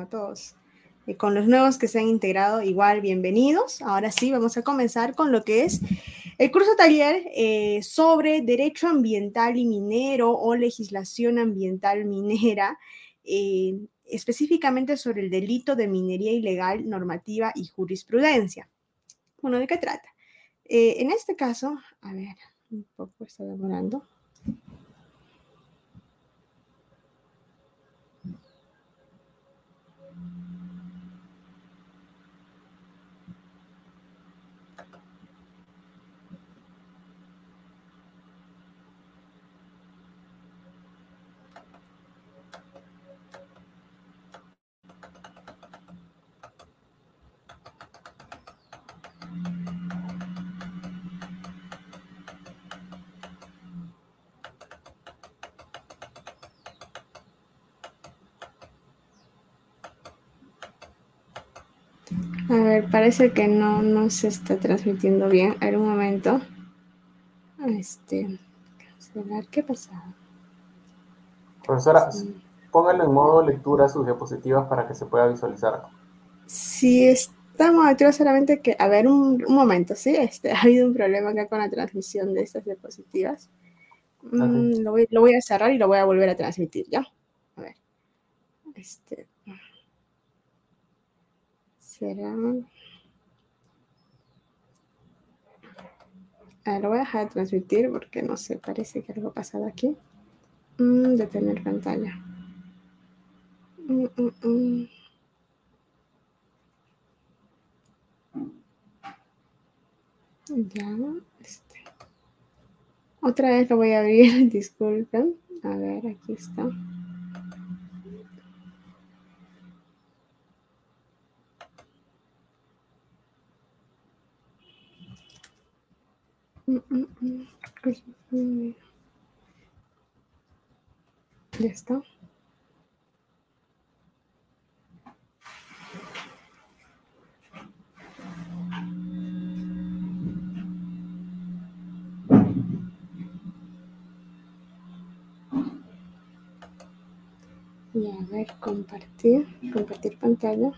a todos. Y con los nuevos que se han integrado, igual bienvenidos. Ahora sí, vamos a comenzar con lo que es el curso taller eh, sobre derecho ambiental y minero o legislación ambiental minera, eh, específicamente sobre el delito de minería ilegal, normativa y jurisprudencia. Bueno, ¿de qué trata? Eh, en este caso, a ver, un poco está demorando. Parece que no, no se está transmitiendo bien. A ver, un momento. Este, cancelar, ¿qué pasado? Profesora, póngalo en modo lectura sus diapositivas para que se pueda visualizar. Sí, estamos aquí solamente que, a ver, un, momento, ¿sí? Este, ha habido un problema acá con la transmisión de estas diapositivas. Mm, lo, voy, lo voy a cerrar y lo voy a volver a transmitir, ¿ya? A ver. Este será... Ah, lo voy a dejar de transmitir porque no sé, parece que algo ha pasado aquí. Mm, detener pantalla. Mm, mm, ya, este. Otra vez lo voy a abrir, disculpen. A ver, aquí está. Ya está. Y a ver, compartir, compartir pantalla.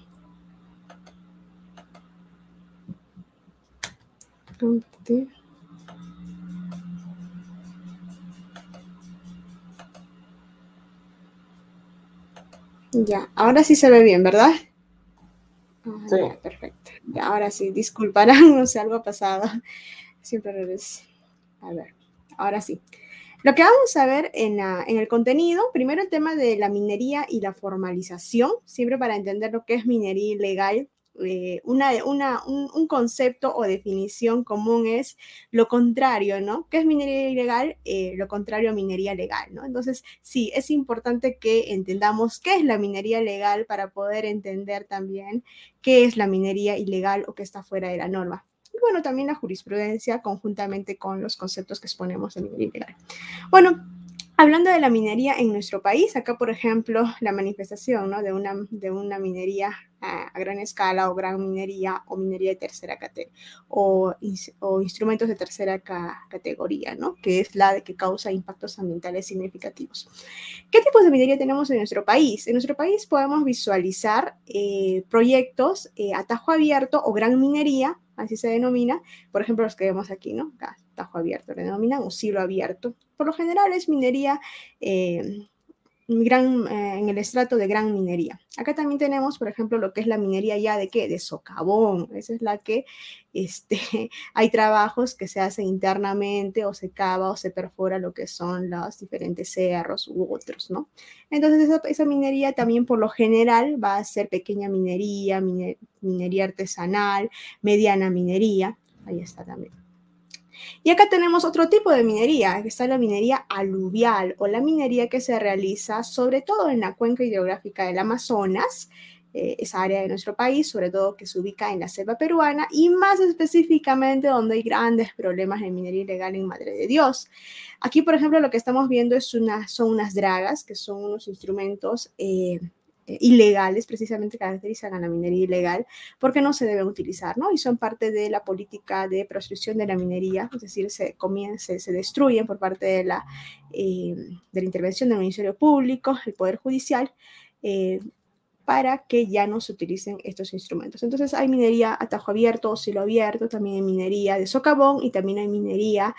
Compartir. Ya, ahora sí se ve bien, ¿verdad? sí. perfecto. Ya, ahora sí, disculparán, no sé, algo ha pasado. Siempre regreso. A ver, ahora sí. Lo que vamos a ver en, en, el contenido, primero el tema de la minería y la formalización, siempre para entender lo que es minería ilegal, eh, una, una, un, concepto o definición común es lo contrario, ¿no? ¿Qué es minería ilegal? Eh, lo contrario a minería legal, ¿no? Entonces, sí, es importante que entendamos qué es la minería legal para poder entender también qué es la minería ilegal o qué está fuera de la norma. Y bueno, también la jurisprudencia conjuntamente con los conceptos que exponemos en minería ilegal. Bueno, Hablando de la minería en nuestro país, acá por ejemplo la manifestación ¿no? de, una, de una minería a, gran escala o gran minería o minería de tercera categoría o, instrumentos de tercera categoría, ¿no? que es la de que causa impactos ambientales significativos. ¿Qué tipos de minería tenemos en nuestro país? En nuestro país podemos visualizar eh, proyectos eh, a abierto o gran minería, así se denomina, por ejemplo los que vemos aquí, ¿no? tajo abierto, le denominan un silo abierto. Por lo general es minería eh, gran, eh, en el estrato de gran minería. Acá también tenemos, por ejemplo, lo que es la minería ya de qué? De socavón. Esa es la que este, hay trabajos que se hacen internamente o se cava o se perfora lo que son los diferentes cerros u otros, ¿no? Entonces esa, esa minería también por lo general va a ser pequeña minería, minería artesanal, mediana minería. Ahí está también. Y acá tenemos otro tipo de minería, que está la minería aluvial o la minería que se realiza sobre todo en la cuenca hidrográfica del Amazonas, eh, esa área de nuestro país, sobre todo que se ubica en la selva peruana y más específicamente donde hay grandes problemas de minería ilegal en Madre de Dios. Aquí, por ejemplo, lo que estamos viendo es una, son unas dragas, que son unos instrumentos eh, eh, ilegales, precisamente caracterizan a la minería ilegal, porque no se deben utilizar, ¿no? Y son parte de la política de proscripción de la minería, es decir, se, se destruyen por parte de la, eh, de la intervención del Ministerio Público, el Poder Judicial, eh, para que ya no se utilicen estos instrumentos. Entonces hay minería a tajo abierto, cielo abierto, también hay minería de socavón y también hay minería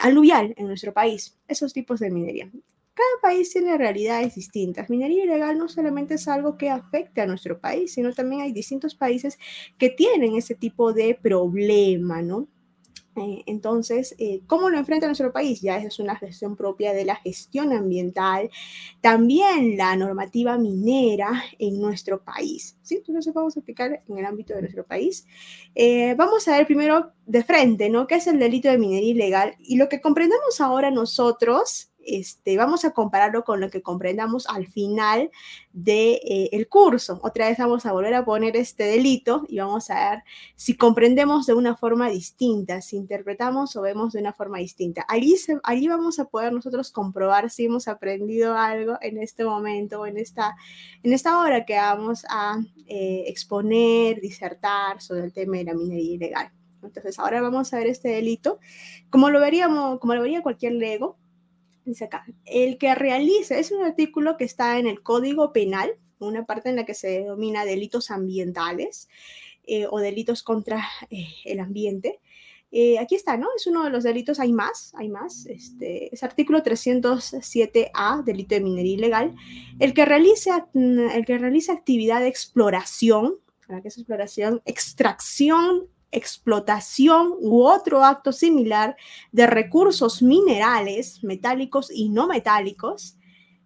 aluvial en nuestro país. Esos tipos de minería. Cada país tiene realidades distintas. Minería ilegal no solamente es algo que afecte a nuestro país, sino también hay distintos países que tienen ese tipo de problema, ¿no? Eh, entonces, eh, ¿cómo lo enfrenta nuestro país? Ya es una gestión propia de la gestión ambiental, también la normativa minera en nuestro país. ¿sí? Entonces, vamos a explicar en el ámbito de nuestro país. Eh, vamos a ver primero de frente, ¿no? ¿Qué es el delito de minería ilegal? Y lo que comprendemos ahora nosotros este, vamos a compararlo con lo que comprendamos al final del de, eh, curso. Otra vez vamos a volver a poner este delito y vamos a ver si comprendemos de una forma distinta, si interpretamos o vemos de una forma distinta. Allí, allí vamos a poder nosotros comprobar si hemos aprendido algo en este momento, en esta, en esta hora que vamos a eh, exponer, disertar sobre el tema de la minería ilegal. Entonces, ahora vamos a ver este delito, como lo veríamos, como lo vería cualquier lego, Dice acá, el que realice, es un artículo que está en el Código Penal, una parte en la que se denomina delitos ambientales eh, o delitos contra eh, el ambiente. Eh, aquí está, ¿no? Es uno de los delitos, hay más, hay más. Este, es artículo 307A, delito de minería ilegal. El que realice, el que realice actividad de exploración, ¿para qué es exploración? Extracción explotación u otro acto similar de recursos minerales, metálicos y no metálicos,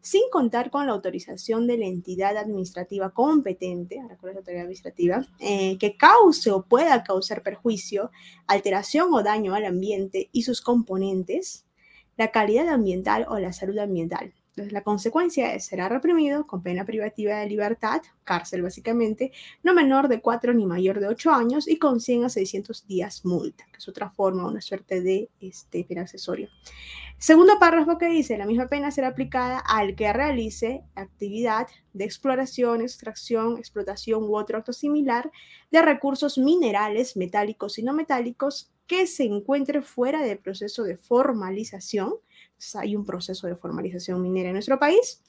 sin contar con la autorización de la entidad administrativa competente, la autoridad administrativa, eh, que cause o pueda causar perjuicio, alteración o daño al ambiente y sus componentes, la calidad ambiental o la salud ambiental, entonces, la consecuencia es, será reprimido con pena privativa de libertad, cárcel básicamente, no menor de 4 ni mayor de 8 años y con 100 a 600 días multa, que es otra forma, una suerte de este, pena accesorio. Segundo párrafo que dice, la misma pena será aplicada al que realice actividad de exploración, extracción, explotación u otro acto similar de recursos minerales, metálicos y no metálicos que se encuentre fuera del proceso de formalización hay un proceso de formalización minera en nuestro país,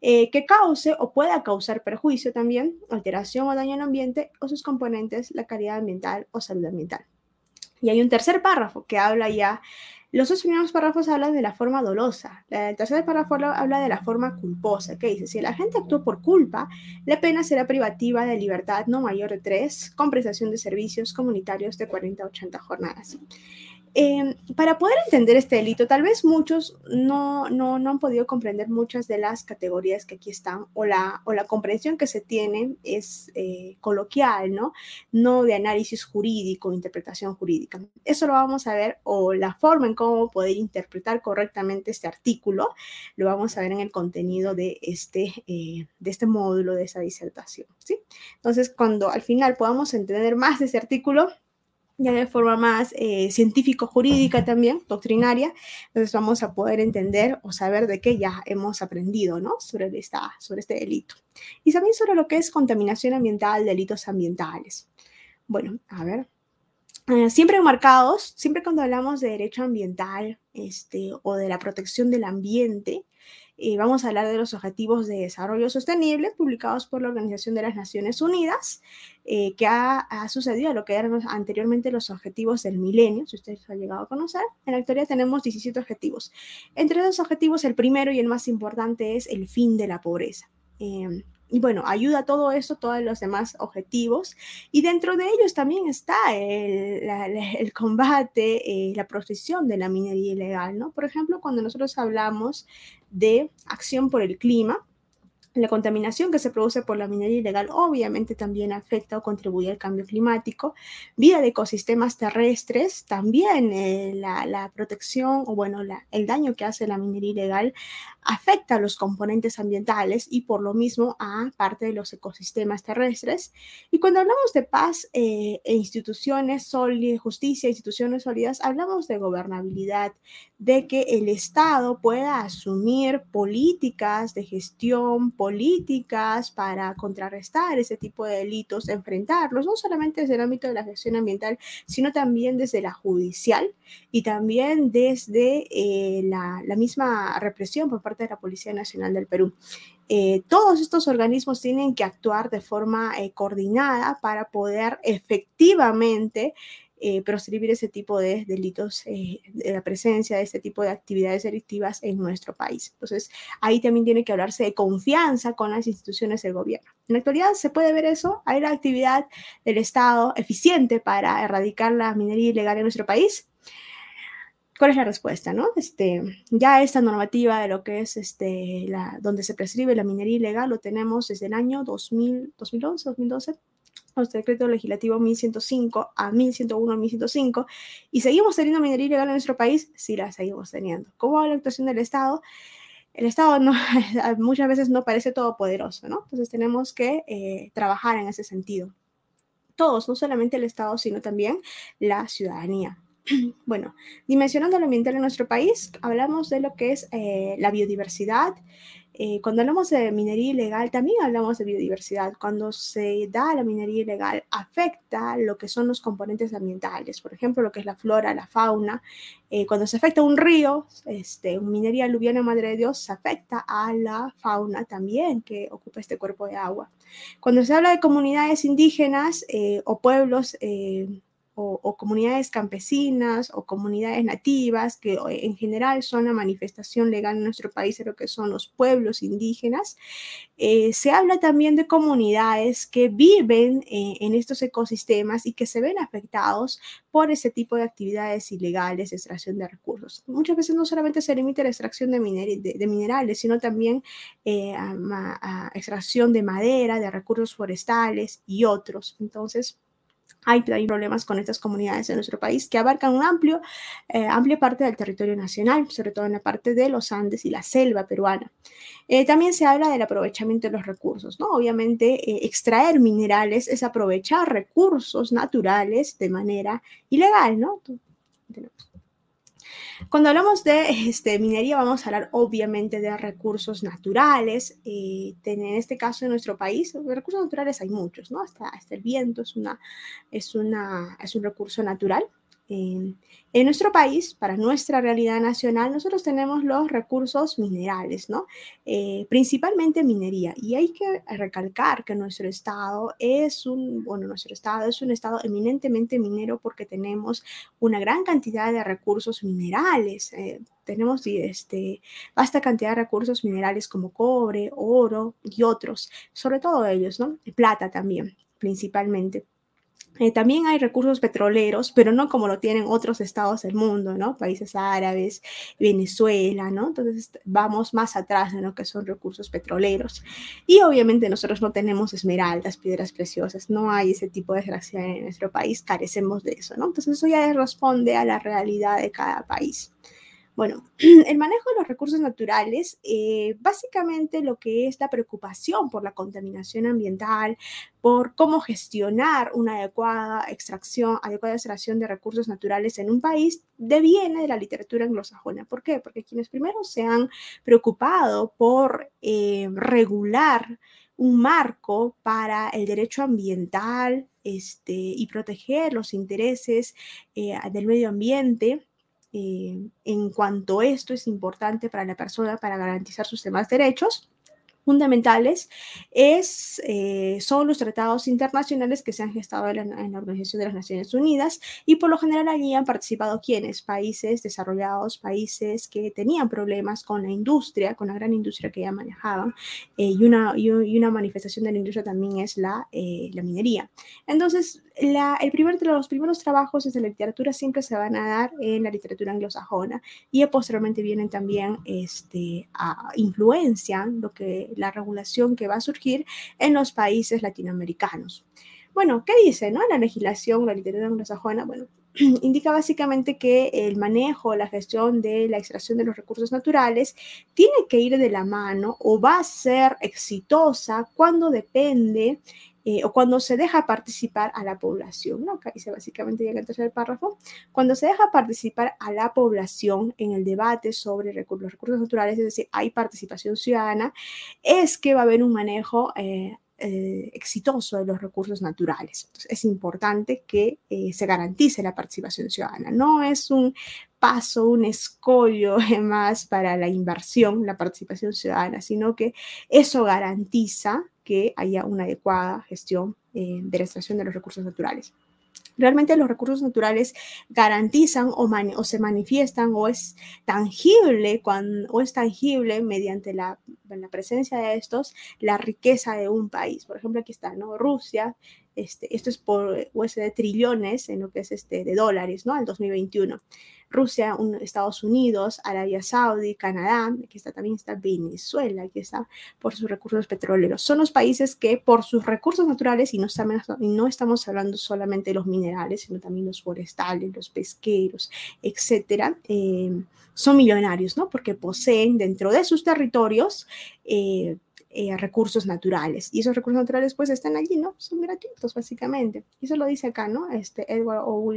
eh, que cause o pueda causar perjuicio también, alteración o daño al ambiente o sus componentes, la calidad ambiental o salud ambiental. Y hay un tercer párrafo que habla ya, los dos primeros párrafos hablan de la forma dolosa, el tercer párrafo habla de la forma culposa, que dice, si el agente actuó por culpa, la pena será privativa de libertad no mayor de tres, con prestación de servicios comunitarios de 40 a 80 jornadas. Em, para poder entender este delito, tal vez muchos no, no, no, han podido comprender muchas de las categorías que aquí están o la, o la comprensión que se tiene es eh, coloquial, ¿no? No de análisis jurídico, interpretación jurídica. Eso lo vamos a ver o la forma en cómo poder interpretar correctamente este artículo, lo vamos a ver en el contenido de este, eh, de este módulo, de esa disertación, ¿sí? Entonces, cuando al final podamos entender más de ese artículo, ya de forma más eh, científico-jurídica también, doctrinaria, entonces vamos a poder entender o saber de qué ya hemos aprendido, ¿no? Sobre, esta, sobre este delito. Y también sobre lo que es contaminación ambiental, delitos ambientales. Bueno, a ver. Eh, siempre marcados, siempre cuando hablamos de derecho ambiental este, o de la protección del ambiente, y vamos a hablar de los Objetivos de Desarrollo Sostenible publicados por la Organización de las Naciones Unidas, eh, que ha, sucedido a lo que eran anteriormente los Objetivos del Milenio, si ustedes han llegado a conocer. En la actualidad tenemos 17 objetivos. Entre esos objetivos, el primero y el más importante es el fin de la pobreza. Eh, y bueno, ayuda a todo eso, todos los demás objetivos. Y dentro de ellos también está el, combate, eh, la protección de la minería ilegal, ¿no? Por ejemplo, cuando nosotros hablamos de acción por el clima, la contaminación que se produce por la minería ilegal obviamente también afecta o contribuye al cambio climático. Vida de ecosistemas terrestres, también eh, la, protección o bueno, el daño que hace la minería ilegal afecta a los componentes ambientales y por lo mismo a parte de los ecosistemas terrestres. Y cuando hablamos de paz eh, e instituciones sólidas, justicia, instituciones sólidas, hablamos de gobernabilidad, de que el Estado pueda asumir políticas de gestión, políticas para contrarrestar ese tipo de delitos, enfrentarlos, no solamente desde el ámbito de la gestión ambiental, sino también desde la judicial y también desde eh, la, misma represión por parte de la Policía Nacional del Perú. eh, todos estos organismos tienen que actuar de forma eh, coordinada para poder efectivamente eh, proscribir ese tipo de delitos, de la presencia de este tipo de actividades delictivas en nuestro país. Entonces, ahí también tiene que hablarse de confianza con las instituciones del gobierno. En la actualidad se puede ver eso, hay la actividad del Estado eficiente para erradicar la minería ilegal en nuestro país. ¿Cuál es la respuesta? ¿no? Este, ya esta normativa de lo que es este, la, donde se prescribe la minería ilegal lo tenemos desde el año 2000, 2011, 2012, el decreto legislativo 1105 a 1101 a 1105, y seguimos teniendo minería ilegal en nuestro país, sí la seguimos teniendo. ¿Cómo va la actuación del Estado? El Estado no, muchas veces no parece todopoderoso, ¿no? Entonces tenemos que eh, trabajar en ese sentido. Todos, no solamente el Estado, sino también la ciudadanía. Bueno, dimensionando lo ambiental en nuestro país, hablamos de lo que es eh, la biodiversidad. Eh, cuando hablamos de minería ilegal, también hablamos de biodiversidad. Cuando se da la minería ilegal, afecta lo que son los componentes ambientales, por ejemplo, lo que es la flora, la fauna. Eh, cuando se afecta un río, este, minería aluvial en Madre de Dios, se afecta a la fauna también que ocupa este cuerpo de agua. Cuando se habla de comunidades indígenas o pueblos o, comunidades campesinas o comunidades nativas, que en general son la manifestación legal en nuestro país de lo que son los pueblos indígenas. Eh, se habla también de comunidades que viven eh, en estos ecosistemas y que se ven afectados por ese tipo de actividades ilegales de extracción de recursos. Muchas veces no solamente se limita la extracción de, minerales, sino también eh, a extracción de madera, de recursos forestales y otros. Entonces, hay, problemas con estas comunidades en nuestro país que abarcan un amplio, eh, amplia parte del territorio nacional, sobre todo en la parte de los Andes y la selva peruana. Eh, también se habla del aprovechamiento de los recursos, ¿no? Obviamente, eh, extraer minerales es aprovechar recursos naturales de manera ilegal, ¿no? Cuando hablamos de este, minería, vamos a hablar obviamente de recursos naturales. En este caso, en nuestro país, recursos naturales hay muchos, ¿no? Hasta, hasta el viento es, una, es, una, es un recurso natural en nuestro país, para nuestra realidad nacional, nosotros tenemos los recursos minerales, ¿no? Eh, principalmente minería. Y hay que recalcar que nuestro estado es un, bueno, nuestro estado es un estado eminentemente minero porque tenemos una gran cantidad de recursos minerales. Eh, tenemos este, vasta cantidad de recursos minerales como cobre, oro y otros, sobre todo ellos, ¿no? Plata también, principalmente. Eh, también hay recursos petroleros, pero no como lo tienen otros estados del mundo, ¿no? Países árabes, Venezuela, ¿no? Entonces vamos más atrás en lo que son recursos petroleros. Y obviamente nosotros no tenemos esmeraldas, piedras preciosas, no hay ese tipo de extracción en nuestro país, carecemos de eso, ¿no? Entonces eso ya responde a la realidad de cada país. Bueno, el manejo de los recursos naturales, eh, básicamente lo que es la preocupación por la contaminación ambiental, por cómo gestionar una adecuada extracción, adecuada extracción de recursos naturales en un país, deviene de la literatura anglosajona. ¿Por qué? Porque quienes primero se han preocupado por eh, regular un marco para el derecho ambiental este, y proteger los intereses eh, del medio ambiente, eh, en cuanto esto es importante para la persona para garantizar sus demás derechos fundamentales es, eh, son los tratados internacionales que se han gestado en la, Organización de las Naciones Unidas y por lo general allí han participado quienes, países desarrollados, países que tenían problemas con la industria, con la gran industria que ya manejaban eh, y, una, y, una manifestación de la industria también es la, eh, la minería. Entonces, la, el primer, los primeros trabajos desde la literatura siempre se van a dar en la literatura anglosajona y posteriormente vienen también este, a, influencian lo que la regulación que va a surgir en los países latinoamericanos. Bueno, ¿qué dice no? la legislación, la literatura anglosajona? Bueno, indica básicamente que el manejo, la gestión de la extracción de los recursos naturales tiene que ir de la mano o va a ser exitosa cuando depende eh, o cuando se deja participar a la población, ¿no? Acá dice básicamente en el tercer párrafo, cuando se deja participar a la población en el debate sobre los recursos naturales, es decir, hay participación ciudadana, es que va a haber un manejo eh, eh, exitoso de los recursos naturales. es importante que eh, se garantice la participación ciudadana. No es un paso, un escollo más para la inversión, la participación ciudadana, sino que eso garantiza que haya una adecuada gestión eh, de la extracción de los recursos naturales. Realmente los recursos naturales garantizan o, se manifiestan o es tangible o es tangible mediante la, la, presencia de estos la riqueza de un país. Por ejemplo, aquí está, ¿no? Rusia este, esto es por USD trillones en lo que es este, de dólares, ¿no? Al 2021. Rusia, Estados Unidos, Arabia Saudí, Canadá, aquí está también está Venezuela, aquí está por sus recursos petroleros. Son los países que por sus recursos naturales, y no, estamos, no estamos hablando solamente de los minerales, sino también los forestales, los pesqueros, etcétera, eh, son millonarios, ¿no? Porque poseen dentro de sus territorios eh, eh, recursos naturales. Y esos recursos naturales pues están allí, ¿no? Son gratuitos básicamente. Y eso lo dice acá, ¿no? Este Edward O.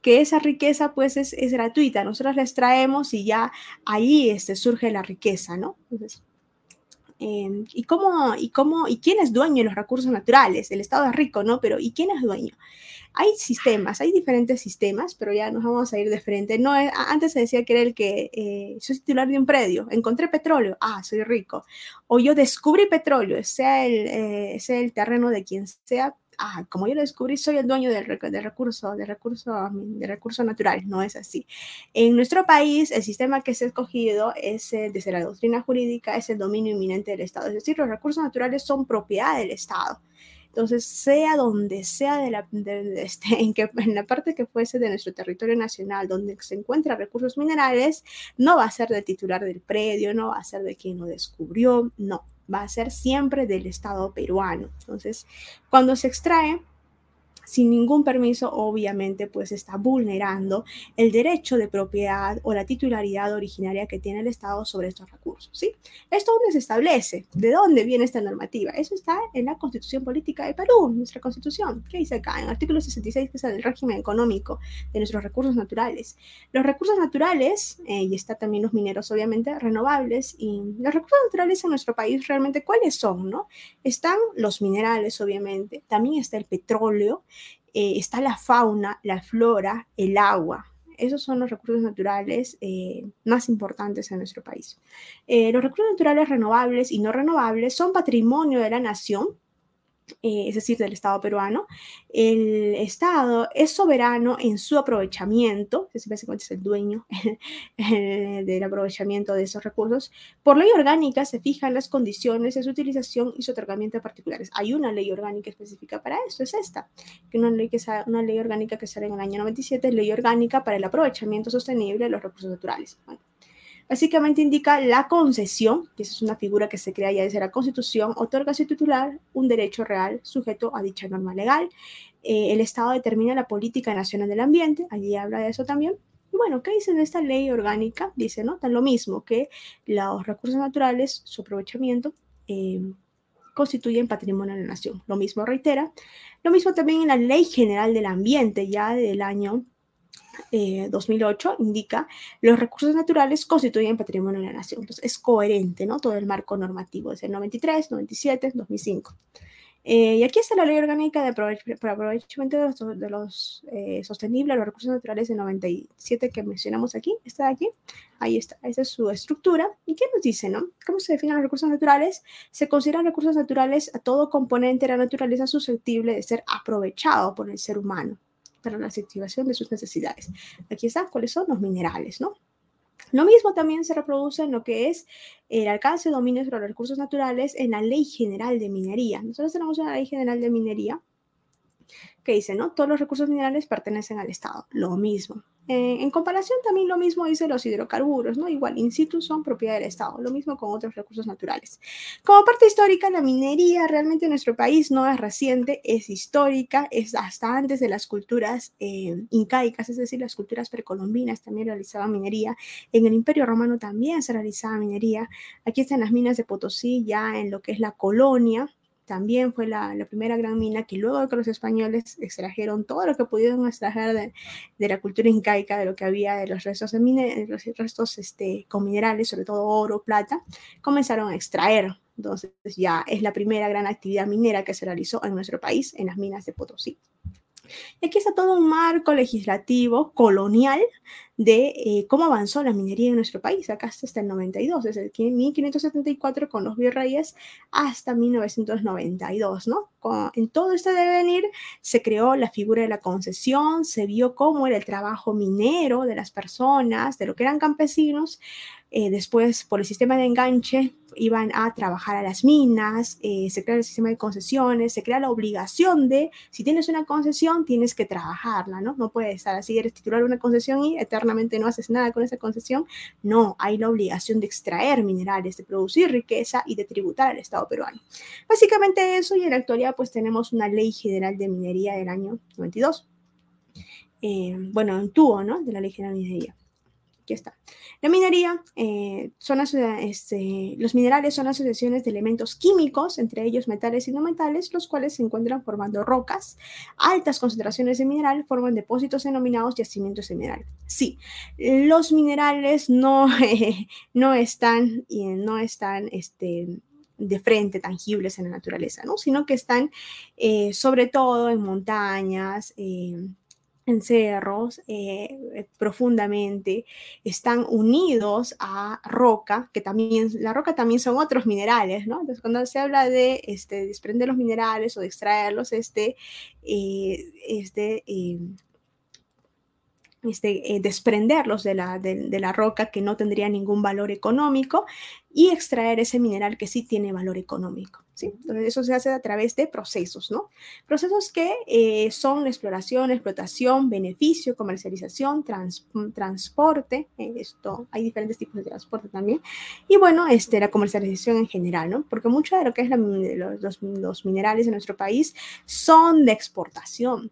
Que esa riqueza pues es, es, gratuita, nosotros la extraemos y ya ahí este, surge la riqueza, ¿no? Entonces, em, ¿y, cómo, y, cómo, ¿Y quién es dueño de los recursos naturales? El Estado es rico, ¿no? Pero ¿y quién es dueño? Hay sistemas, hay diferentes sistemas, pero ya nos vamos a ir de frente. No antes se decía que era el que eh, soy titular de un predio, encontré petróleo, ah, soy rico. O yo descubrí petróleo, sea el, eh, sea el terreno de quien sea, ah, como yo lo descubrí, soy el dueño del, recurso, del recurso, de recurso natural. No es así. En nuestro país, el sistema que se ha escogido es, desde la doctrina jurídica, es el dominio inminente del Estado. Es decir, los recursos naturales son propiedad del Estado. Entonces, sea donde sea de la, este, en, que, en la parte que fuese de nuestro territorio nacional, donde se encuentran recursos minerales, no va a ser del titular del predio, no va a ser de quien lo descubrió, no, va a ser siempre del Estado peruano. Entonces, cuando se extrae sin ningún permiso, obviamente, pues está vulnerando el derecho de propiedad o la titularidad originaria que tiene el Estado sobre estos recursos. ¿sí? Esto dónde se establece, de dónde viene esta normativa. Eso está en la Constitución Política de Perú, nuestra Constitución. ¿Qué dice acá? En el artículo 66, que es el régimen económico de nuestros recursos naturales. Los recursos naturales, eh, y está también los mineros, obviamente, renovables, y los recursos naturales en nuestro país realmente, ¿cuáles son? No? Están los minerales, obviamente, también está el petróleo, eh, está la fauna, la flora, el agua. Esos son los recursos naturales eh, más importantes en nuestro país. Eh, los recursos naturales renovables y no renovables son patrimonio de la nación eh, es decir, del Estado peruano, el Estado es soberano en su aprovechamiento, es básicamente es el dueño del aprovechamiento de esos recursos. Por ley orgánica se fijan las condiciones de su utilización y su otorgamiento particulares. Hay una ley orgánica específica para esto, es esta, que una ley, que una ley orgánica que sale en el año 97, ley orgánica para el aprovechamiento sostenible de los recursos naturales. Básicamente indica la concesión, que esa es una figura que se crea ya desde la Constitución, otorga a su titular un derecho real sujeto a dicha norma legal. Eh, el Estado determina la política nacional del ambiente, allí habla de eso también. Y bueno, ¿qué dice en esta ley orgánica? Dice, ¿no? Tan lo mismo que los recursos naturales, su aprovechamiento, eh, constituyen patrimonio de la nación. Lo mismo reitera. Lo mismo también en la Ley General del Ambiente, ya del año 2008 eh, indica los recursos naturales constituyen patrimonio de la nación. Entonces es coherente, ¿no? Todo el marco normativo, desde el 93, 97, 2005. y aquí está la ley orgánica de aprovechamiento de los, eh, sostenibles, los recursos naturales de 97 que mencionamos aquí. Está aquí, ahí está, esa es su estructura. ¿Y qué nos dice, no? ¿Cómo se definen los recursos naturales? Se consideran recursos naturales a todo componente de la naturaleza susceptible de ser aprovechado por el ser humano para la activación de sus necesidades. Aquí está, cuáles son los minerales, ¿no? Lo mismo también se reproduce en lo que es el alcance de dominio sobre los recursos naturales en la Ley General de Minería. Nosotros tenemos una Ley General de Minería que dice, ¿no? Todos los recursos minerales pertenecen al Estado. Lo mismo. Eh, en comparación también lo mismo dice los hidrocarburos, ¿no? Igual, in situ son propiedad del Estado, lo mismo con otros recursos naturales. Como parte histórica, la minería realmente en nuestro país no es reciente, es histórica, es hasta antes de las culturas eh, incaicas, es decir, las culturas precolombinas también realizaban minería. En el Imperio Romano también se realizaba minería. Aquí están las minas de Potosí, ya en lo que es la colonia, también fue la, primera gran mina que luego de que los españoles extrajeron todo lo que pudieron extraer de, la cultura incaica, de lo que había de los restos, de los restos este, con minerales, sobre todo oro, plata, comenzaron a extraer Entonces ya es la primera gran actividad minera que se realizó en nuestro país, en las minas de Potosí. Y aquí está todo un marco legislativo colonial de eh, cómo avanzó la minería en nuestro país. Acá hasta el 92, desde 1574 con los virreyes hasta 1992, ¿no? en todo este devenir se creó la figura de la concesión, se vio cómo era el trabajo minero de las personas, de lo que eran campesinos, eh, después, por el sistema de enganche, iban a trabajar a las minas, eh, se crea el sistema de concesiones, se crea la obligación de, si tienes una concesión, tienes que trabajarla, ¿no? No puedes estar así, eres titular de una concesión y eternamente no haces nada con esa concesión. No, hay la obligación de extraer minerales, de producir riqueza y de tributar al Estado peruano. Básicamente eso y en la actualidad pues tenemos una ley general de minería del año 92. Eh, bueno, un tubo, ¿no? De la ley general de minería está. La minería, eh, son este, los minerales son asociaciones de elementos químicos, entre ellos metales y no metales, los cuales se encuentran formando rocas. Altas concentraciones de mineral forman depósitos denominados yacimientos de mineral. Sí, los minerales no, no están, no están este, de frente, tangibles en la naturaleza, ¿no? sino que están eh, sobre todo en montañas, eh, en cerros eh, profundamente, están unidos a roca, que también, la roca también son otros minerales, ¿no? Entonces, cuando se habla de este, desprender los minerales o de extraerlos, este, eh, este eh, este, eh, desprenderlos de la, de, la roca que no tendría ningún valor económico y extraer ese mineral que sí tiene valor económico. ¿Sí? Eso se hace a través de procesos, ¿no? Procesos que eh, son exploración, explotación, beneficio, comercialización, transporte, eh, esto, hay diferentes tipos de transporte también, y bueno, este, la comercialización en general, ¿no? Porque mucho de lo que es los, los minerales en nuestro país son de exportación,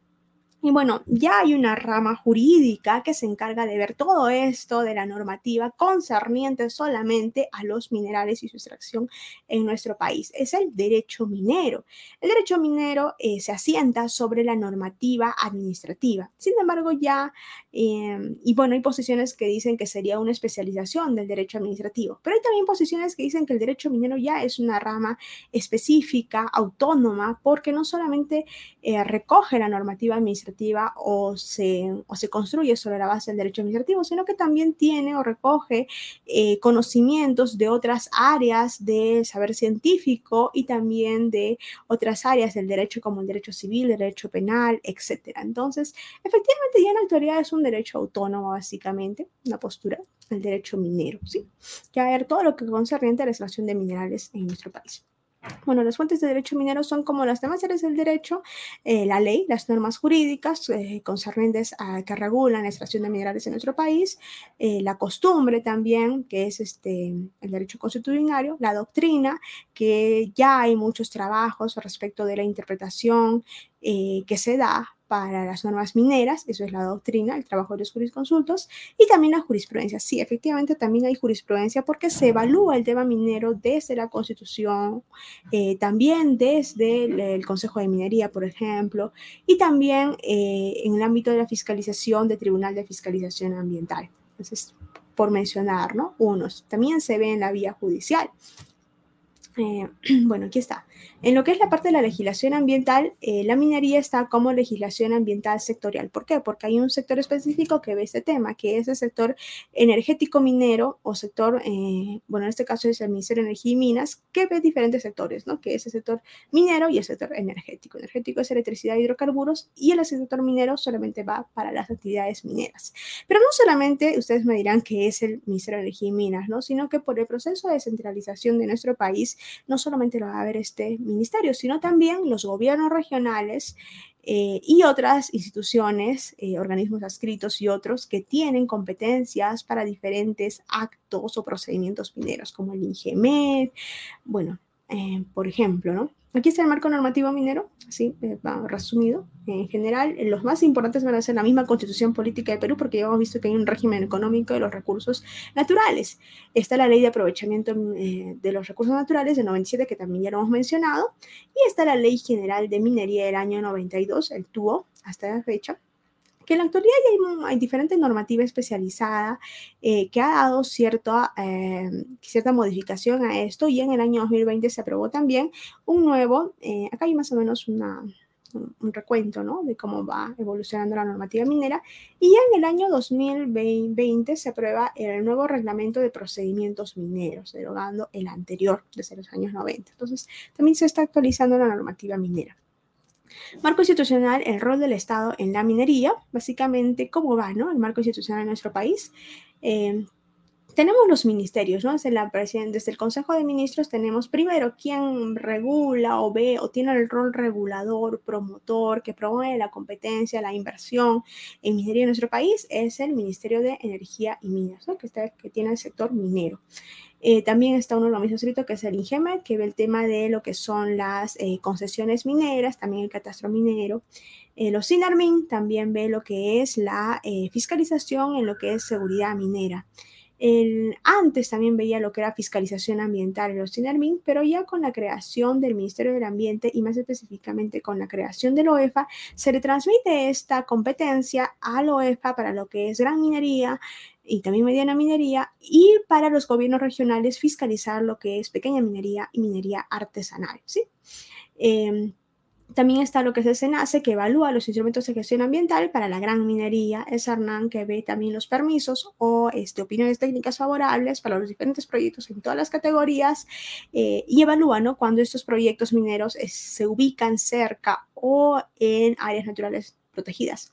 y bueno, ya hay una rama jurídica que se encarga de ver todo esto de la normativa concerniente solamente a los minerales y su extracción en nuestro país. Es el derecho minero. El derecho minero eh, se asienta sobre la normativa administrativa. Sin embargo, ya, em, y bueno, hay posiciones que dicen que sería una especialización del derecho administrativo, pero hay también posiciones que dicen que el derecho minero ya es una rama específica, autónoma, porque no solamente eh, recoge la normativa administrativa, o se, o se construye sobre la base del derecho administrativo, sino que también tiene o recoge eh, conocimientos de otras áreas del saber científico y también de otras áreas del derecho como el derecho civil, el derecho penal, etc. Entonces, efectivamente ya en la actualidad es un derecho autónomo básicamente, una postura, el derecho minero, ¿sí? Que a ver todo lo que concierne a la extracción de minerales en nuestro país. Bueno, las fuentes de derecho minero son como las demás áreas del derecho, eh, la ley, las normas jurídicas eh, concernientes a que regulan la extracción de minerales en nuestro país, eh, la costumbre también, que es este, el derecho constitucionario, la doctrina, que ya hay muchos trabajos respecto de la interpretación que se da para las normas mineras, eso es la doctrina, el trabajo de los jurisconsultos, y también la jurisprudencia. Sí, efectivamente también hay jurisprudencia porque se evalúa el tema minero desde la Constitución, eh, también desde el, Consejo de Minería, por ejemplo, y también eh, en el ámbito de la fiscalización del Tribunal de Fiscalización Ambiental. Entonces, por mencionar, ¿no? Unos. También se ve en la vía judicial. Eh, bueno, aquí está. En lo que es la parte de la legislación ambiental, eh, la minería está como legislación ambiental sectorial. ¿Por qué? Porque hay un sector específico que ve este tema, que es el sector energético minero o sector, eh, bueno, en este caso es el Ministerio de Energía y Minas, que ve diferentes sectores, ¿no? Que es el sector minero y el sector energético. Energético es electricidad e hidrocarburos y el sector minero solamente va para las actividades mineras. Pero no solamente ustedes me dirán que es el Ministerio de Energía y Minas, ¿no? Sino que por el proceso de descentralización de nuestro país, no solamente lo va a ver este ministerios, sino también los gobiernos regionales eh, y otras instituciones, eh, organismos adscritos y otros que tienen competencias para diferentes actos o procedimientos mineros, como el INGEMED, bueno, eh, por ejemplo, ¿no? Aquí está el marco normativo minero, así eh, resumido. En general, los más importantes van a ser la misma constitución política de Perú, porque ya hemos visto que hay un régimen económico de los recursos naturales. Está la ley de aprovechamiento eh, de los recursos naturales de 97, que también ya lo hemos mencionado. Y está la ley general de minería del año 92, el TUO, hasta la fecha, que en la actualidad ya hay, diferentes normativas especializadas eh, que ha dado cierta, eh, cierta modificación a esto y en el año 2020 se aprobó también un nuevo, eh, acá hay más o menos una, un recuento ¿no? de cómo va evolucionando la normativa minera. Y en el año 2020 se aprueba el nuevo reglamento de procedimientos mineros, derogando el anterior desde los años 90. Entonces, también se está actualizando la normativa minera. Marco institucional, el rol del Estado en la minería, básicamente cómo va ¿no? el marco institucional en nuestro país. Eh, tenemos los ministerios, ¿no? Desde, la, desde el Consejo de Ministros tenemos primero quien regula o ve o tiene el rol regulador, promotor, que promueve la competencia, la inversión en minería en nuestro país, es el Ministerio de Energía y Minas, ¿no? que, está, que tiene el sector minero. Eh, también está uno de los mismos escritos que es el INGEMET, que ve el tema de lo que son las eh, concesiones mineras, también el catastro minero. Eh, los SINARMIN también ve lo que es la fiscalización en lo que es seguridad minera. El, antes también veía lo que era fiscalización ambiental en los CINERMIN, pero ya con la creación del Ministerio del Ambiente y más específicamente con la creación del OEFA, se le transmite esta competencia al OEFA para lo que es gran minería y también mediana minería y para los gobiernos regionales fiscalizar lo que es pequeña minería y minería artesanal. ¿sí? Em, también está lo que es el SENACE, que evalúa los instrumentos de gestión ambiental para la gran minería, el SARNAN, que ve también los permisos o este, opiniones técnicas favorables para los diferentes proyectos en todas las categorías eh, y evalúa ¿no? cuando estos proyectos mineros eh, se ubican cerca o en áreas naturales protegidas.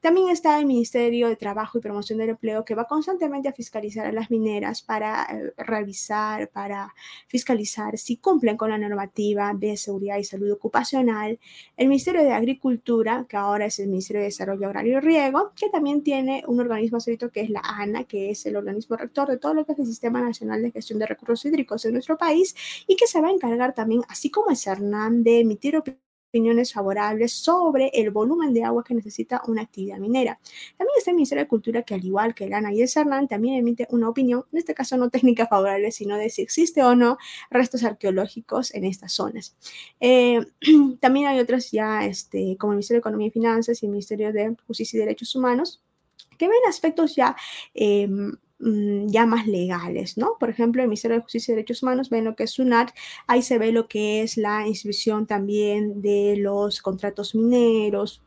También está el Ministerio de Trabajo y Promoción del Empleo que va constantemente a fiscalizar a las mineras para eh, revisar, para fiscalizar si cumplen con la normativa de seguridad y salud ocupacional. El Ministerio de Agricultura, que ahora es el Ministerio de Desarrollo Agrario y Riego, que también tiene un organismo escrito que es la ANA, que es el organismo rector de todo lo que es el Sistema Nacional de Gestión de Recursos Hídricos en nuestro país y que se va a encargar también, así como el CERNAM, de emitir opiniones opiniones favorables sobre el volumen de agua que necesita una actividad minera. También está el Ministerio de Cultura que al igual que el ANA y el CERNAN también emite una opinión, en este caso no técnica favorable, sino de si existe o no restos arqueológicos en estas zonas. Eh, también hay otras ya, este, como el Ministerio de Economía y Finanzas y el Ministerio de Justicia y Derechos Humanos, que ven aspectos ya em, Mm, ya más legales, ¿no? Por ejemplo, el Ministerio de Justicia y Derechos Humanos ven lo que es SUNAT, ahí se ve lo que es la inscripción también de los contratos mineros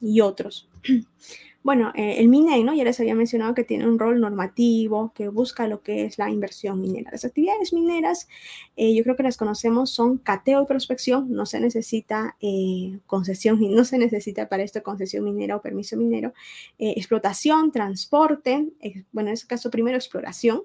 y otros. Bueno, eh, el MINEI, ¿no? Ya les había mencionado que tiene un rol normativo, que busca lo que es la inversión minera. Las actividades mineras, eh, yo creo que las conocemos, son cateo y prospección, no se necesita eh, concesión, no se necesita para esto concesión minera o permiso minero, explotación, transporte, bueno, en este caso primero exploración,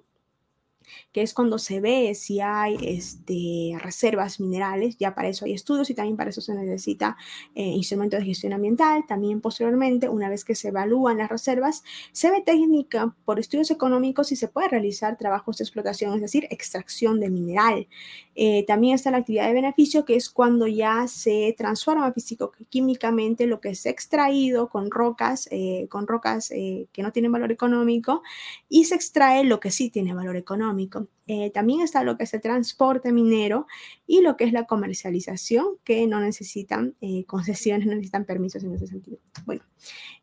que es cuando se ve si hay este, reservas minerales, ya para eso hay estudios y también para eso se necesita eh, instrumentos de gestión ambiental. También posteriormente, una vez que se evalúan las reservas, se ve técnica por estudios económicos si se puede realizar trabajos de explotación, es decir, extracción de mineral. Eh, también está la actividad de beneficio, que es cuando ya se transforma físico-químicamente lo que es extraído con rocas, eh, con rocas que no tienen valor económico y se extrae lo que sí tiene valor económico. económico. Eh, también está lo que es el transporte minero y lo que es la comercialización, que no necesitan eh, concesiones, no necesitan permisos en ese sentido. Bueno,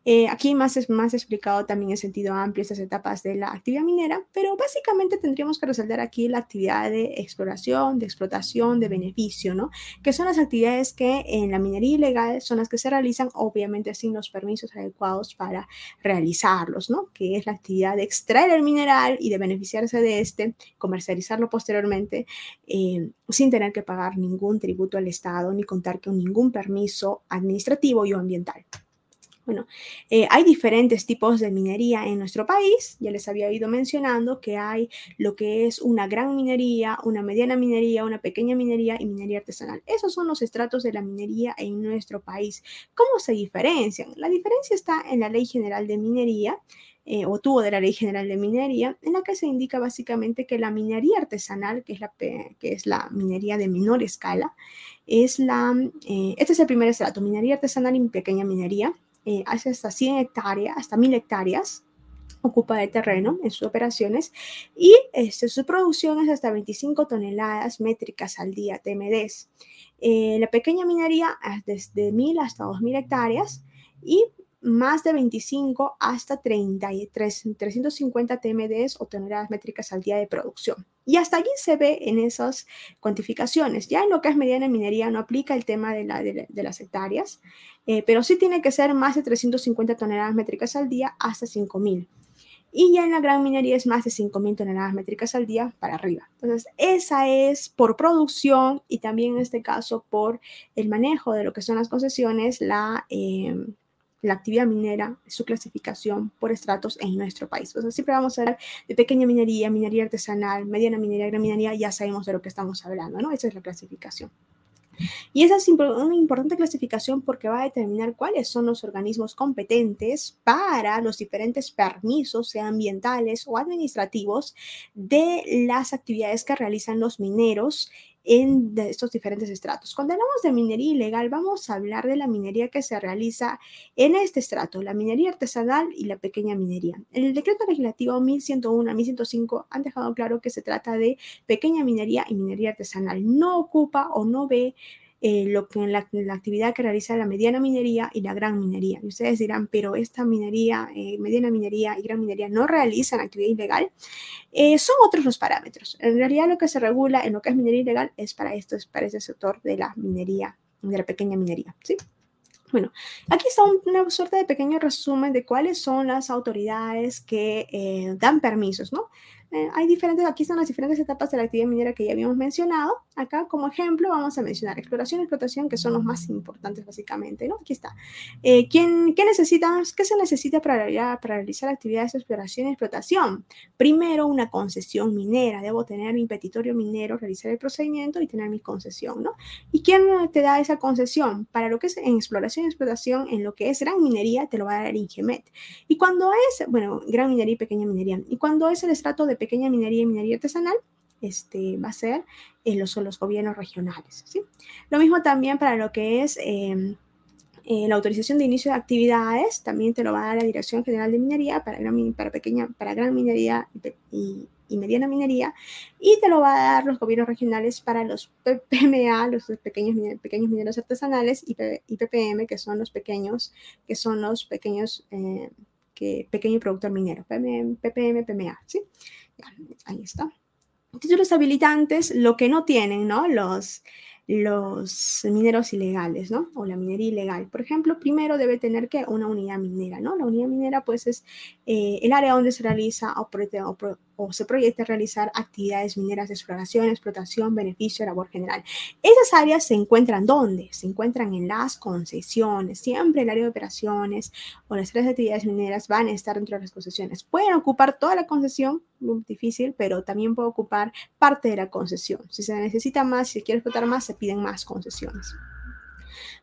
eh, aquí más es más explicado también en sentido amplio estas etapas de la actividad minera, pero básicamente tendríamos que resaltar aquí la actividad de exploración, de explotación, de beneficio, ¿no? Que son las actividades que en la minería ilegal son las que se realizan, obviamente sin los permisos adecuados para realizarlos, ¿no? Que es la actividad de extraer el mineral y de beneficiarse de este, comercializarlo posteriormente, eh, sin tener que pagar ningún tributo al Estado ni contar con ningún permiso administrativo y o ambiental. Bueno, eh, hay diferentes tipos de minería en nuestro país. Ya les había ido mencionando que hay lo que es una gran minería, una mediana minería, una pequeña minería y minería artesanal. Esos son los estratos de la minería en nuestro país. ¿Cómo se diferencian? La diferencia está en la Ley General de Minería. Eh, o tuvo de la Ley General de Minería, en la que se indica básicamente que la minería artesanal, que es la, que es la minería de menor escala, es la, eh, este es el primer estrato, minería artesanal y pequeña minería, eh, hace hasta 100 hectáreas, hasta 1000 hectáreas ocupa de terreno en sus operaciones y este, su producción es hasta 25 toneladas métricas al día, TMDs. Eh, la pequeña minería es desde 1000 hasta 2000 hectáreas y más de 25 hasta 33, 350 TMDs o toneladas métricas al día de producción. Y hasta allí se ve en esas cuantificaciones. Ya en lo que es mediana minería no aplica el tema de, la, de, las hectáreas, eh, pero sí tiene que ser más de 350 toneladas métricas al día hasta 5000 y ya en la gran minería es más de 5.000 toneladas métricas al día para arriba. Entonces, esa es por producción y también en este caso por el manejo de lo que son las concesiones, la, em, la actividad minera, su clasificación por estratos en nuestro país. Entonces, siempre vamos a hablar de pequeña minería, minería artesanal, mediana minería, gran minería, ya sabemos de lo que estamos hablando, ¿no? Esa es la clasificación. Y esa es una importante clasificación porque va a determinar cuáles son los organismos competentes para los diferentes permisos, sean ambientales o administrativos, de las actividades que realizan los mineros en estos diferentes estratos. Cuando hablamos de minería ilegal, vamos a hablar de la minería que se realiza en este estrato, la minería artesanal y la pequeña minería. En el decreto legislativo 1101 a 1105 han dejado claro que se trata de pequeña minería y minería artesanal. No ocupa o no ve eh, lo que la, la, actividad que realiza la mediana minería y la gran minería. Y ustedes dirán, pero esta minería, eh, mediana minería y gran minería no realizan actividad ilegal. Eh, son otros los parámetros. En realidad lo que se regula en lo que es minería ilegal es para esto, es para ese sector de la minería, de la pequeña minería. ¿sí? Bueno, aquí está una suerte de pequeño resumen de cuáles son las autoridades que dan permisos, ¿no? Eh, hay diferentes, aquí están las diferentes etapas de la actividad minera que ya habíamos mencionado. Acá, como ejemplo, vamos a mencionar exploración y explotación, que son los más importantes básicamente, ¿no? Aquí está. Eh, ¿quién, ¿Qué necesita, qué se necesita para, para realizar actividades de exploración y explotación? Primero, una concesión minera. Debo tener mi petitorio minero, realizar el procedimiento y tener mi concesión, ¿no? ¿Y quién te da esa concesión? Para lo que es en exploración y explotación, en lo que es gran minería, te lo va a dar el Ingemet. Y cuando es, bueno, gran minería y pequeña minería, y cuando es el estrato de pequeña minería y minería artesanal, este, va a ser en los, los gobiernos regionales. ¿sí? Lo mismo también para lo que es em, eh, la autorización de inicio de actividades, también te lo va a dar la Dirección General de Minería para gran, para pequeña, para gran minería y, mediana minería, y te lo va a dar los gobiernos regionales para los PMA, los pequeños, pequeños mineros artesanales, y, PPM, que son los pequeños, que son los pequeños, eh, que, pequeño productor minero, PPM, PMA, ¿sí? Ahí está. Títulos habilitantes, lo que no tienen, ¿no? Los, los mineros ilegales, ¿no? O la minería ilegal. Por ejemplo, primero debe tener que una unidad minera, ¿no? La unidad minera, pues, es eh, el área donde se realiza o, o se proyecta realizar actividades mineras de exploración, explotación, beneficio, labor general. Esas áreas se encuentran ¿dónde? Se encuentran en las concesiones. Siempre el área de operaciones o las tres actividades mineras van a estar dentro de las concesiones. Pueden ocupar toda la concesión, muy difícil, pero también puede ocupar parte de la concesión. Si se necesita más, si se quiere explotar más, se piden más concesiones.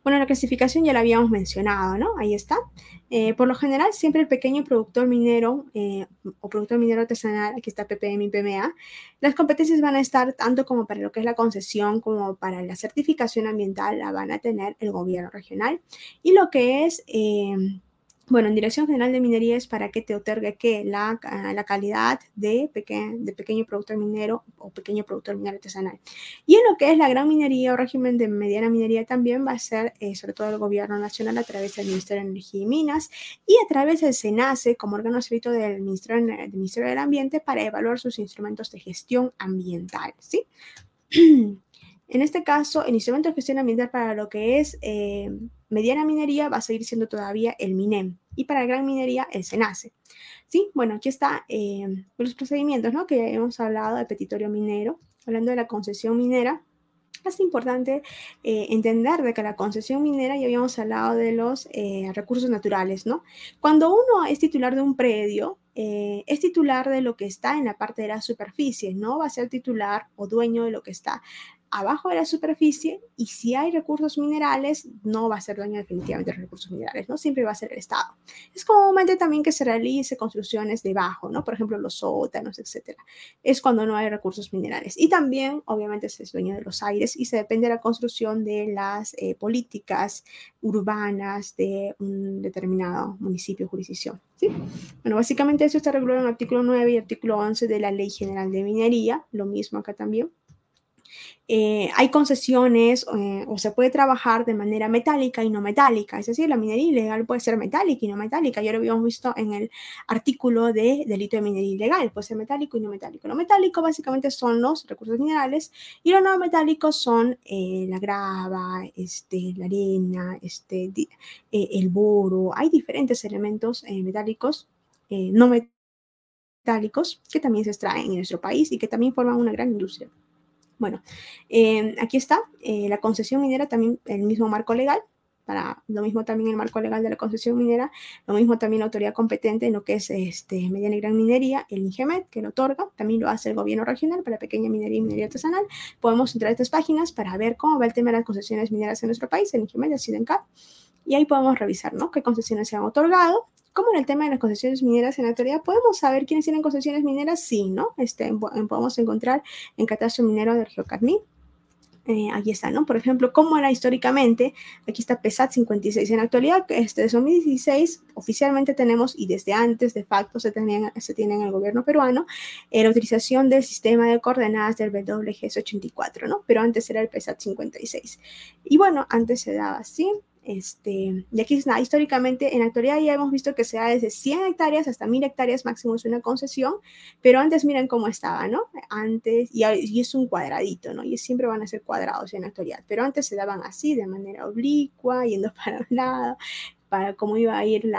Bueno, la clasificación ya la habíamos mencionado, ¿no? Ahí está. Eh, por lo general, siempre el pequeño productor minero eh, o productor minero artesanal, aquí está PPM y PMA, las competencias van a estar tanto como para lo que es la concesión como para la certificación ambiental, la van a tener el gobierno regional. Y lo que es... Eh, bueno, en Dirección General de Minería es para que te otorgue que la, ah, la calidad de, de pequeño productor minero o pequeño productor minero artesanal. Y en lo que es la gran minería o régimen de mediana minería también va a ser eh, sobre todo el gobierno nacional a través del Ministerio de Energía y Minas y a través del SENACE como órgano servicio del Ministerio, del Ministerio del Ambiente para evaluar sus instrumentos de gestión ambiental. ¿sí? En este caso, el instrumento de gestión ambiental para lo que es eh, mediana minería va a seguir siendo todavía el MINEM y para gran minería el SENACE. Sí, bueno, aquí está eh, los procedimientos, ¿no? Que ya hemos hablado del petitorio minero, hablando de la concesión minera. Es importante eh, entender de que la concesión minera, ya habíamos hablado de los recursos naturales, ¿no? Cuando uno es titular de un predio, es titular de lo que está en la parte de la superficie, no va a ser titular o dueño de lo que está abajo de la superficie y si hay recursos minerales, no va a ser dueño definitivamente de los recursos minerales, ¿no? Siempre va a ser el Estado. Es comúnmente también que se realice construcciones debajo, ¿no? Por ejemplo, los sótanos, etcétera. Es cuando no hay recursos minerales. Y también, obviamente, se es dueño de los aires y se depende de la construcción de las eh, políticas urbanas de un determinado municipio o jurisdicción, ¿sí? Bueno, básicamente eso está regulado en el artículo 9 y artículo 11 de la Ley General de Minería, lo mismo acá también. Eh, hay concesiones eh, o se puede trabajar de manera metálica y no metálica, es decir, la minería ilegal puede ser metálica y no metálica, ya lo habíamos visto en el artículo de delito de minería ilegal, puede ser metálico y no metálico. Lo metálico básicamente son los recursos minerales y lo no metálico son eh, la grava, este, la arena, este, el boro, hay diferentes elementos metálicos no metálicos que también se extraen en nuestro país y que también forman una gran industria. Bueno, eh, aquí está eh, la concesión minera, también el mismo marco legal, para lo mismo también el marco legal de la concesión minera, lo mismo también la autoridad competente en lo que es este, mediana y gran minería, el INGEMET, que lo otorga, también lo hace el gobierno regional para pequeña minería y minería artesanal. Podemos entrar a estas páginas para ver cómo va el tema de las concesiones mineras en nuestro país, el INGEMET, el SIDENCAP, y ahí podemos revisar, ¿no? Qué concesiones se han otorgado, como en el tema de las concesiones mineras en la actualidad, ¿podemos saber quiénes tienen concesiones mineras? Sí, ¿no? Este, podemos encontrar en Catastro Minero del Geocarmín. Eh, aquí está, ¿no? Por ejemplo, cómo era históricamente, aquí está PESAT 56. En la actualidad, este, desde 2016, oficialmente tenemos, y desde antes, de facto, se, tenían, se tiene en el gobierno peruano, eh, la utilización del sistema de coordenadas del WGS84, ¿no? Pero antes era el PESAT 56. Y bueno, antes se daba así, este, y aquí está, históricamente, en la actualidad ya hemos visto que se da desde 100 hectáreas hasta 1000 hectáreas máximo es una concesión, pero antes miren cómo estaba, ¿no? Antes, y, y, es un cuadradito, ¿no? Y siempre van a ser cuadrados en la actualidad, pero antes se daban así, de manera oblicua, yendo para un lado, para cómo iba a ir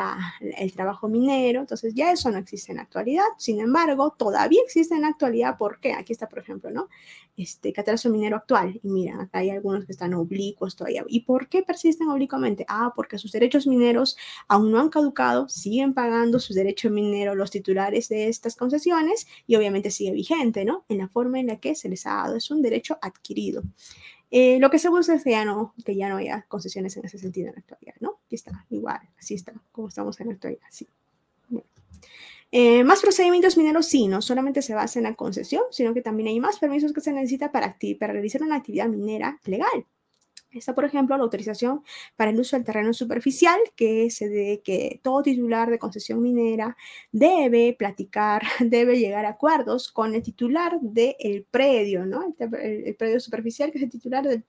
el trabajo minero. Entonces ya eso no existe en la actualidad. Sin embargo, todavía existe en la actualidad. ¿Por qué? Aquí está, por ejemplo, ¿no? Este catastro minero actual. Y miren, acá hay algunos que están oblicuos todavía. ¿Y por qué persisten oblicuamente? Ah, porque sus derechos mineros aún no han caducado, siguen pagando sus derechos mineros los titulares de estas concesiones y obviamente sigue vigente, ¿no? En la forma en la que se les ha dado. Es un derecho adquirido. Eh, lo que se busca es que ya, no, que ya no haya concesiones en ese sentido en la actualidad, ¿no? Aquí está, igual, así está, como estamos en la actualidad, sí. Eh, más procedimientos mineros, sí, no solamente se basa en la concesión, sino que también hay más permisos que se necesita para, para realizar una actividad minera legal. Está, por ejemplo, la autorización para el uso del terreno superficial, que se de que todo titular de concesión minera debe platicar, debe llegar a acuerdos con el titular del predio, ¿no? El, predio superficial, que es el titular del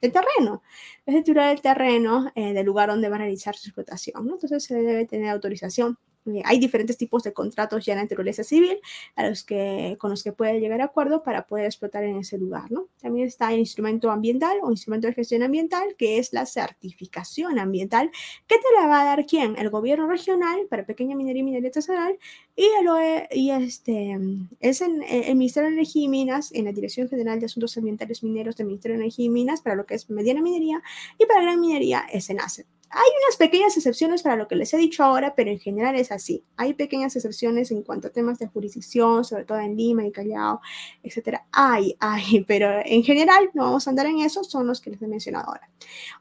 terreno, es el titular del terreno eh, del lugar donde va a realizar su explotación, ¿no? Entonces se debe tener autorización hay diferentes tipos de contratos ya en naturaleza civil a los que, con los que puede llegar a acuerdo para poder explotar en ese lugar. ¿no? También está el instrumento ambiental o instrumento de gestión ambiental, que es la certificación ambiental, que te la va a dar quién? El gobierno regional para pequeña minería y minería artesanal y, el, e, y este, es en, eh, el Ministerio de Energía y Minas, en la Dirección General de Asuntos Ambientales Mineros del Ministerio de Energía y Minas, para lo que es mediana minería y para gran minería es en ACE. Hay unas pequeñas excepciones para lo que les he dicho ahora, pero en general es así. Hay pequeñas excepciones en cuanto a temas de jurisdicción, sobre todo en Lima y Callao, etcétera. Hay, hay, pero en general no vamos a andar en eso, son los que les he mencionado ahora.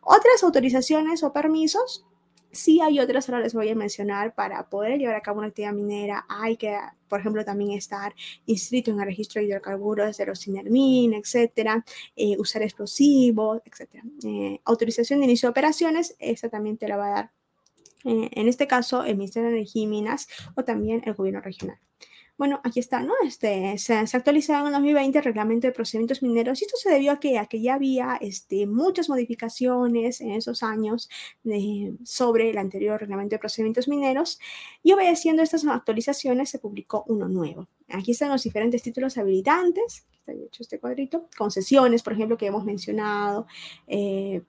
Otras autorizaciones o permisos Sí hay otras, ahora les voy a mencionar, para poder llevar a cabo una actividad minera hay que, por ejemplo, también estar inscrito en el registro de hidrocarburos de los etcétera, eh, usar explosivos, etcétera. Eh, autorización de inicio de operaciones, esa también te la va a dar, eh, en este caso, el Ministerio de Energía y Minas o también el gobierno regional. Bueno, aquí está, ¿no? Este, se, ha actualizado en 2020 el reglamento de procedimientos mineros y esto se debió a que, a que ya había este, muchas modificaciones en esos años sobre el anterior reglamento de procedimientos mineros y obedeciendo estas actualizaciones se publicó uno nuevo. Aquí están los diferentes títulos habilitantes, está hecho este cuadrito, concesiones, por ejemplo, que hemos mencionado, eh,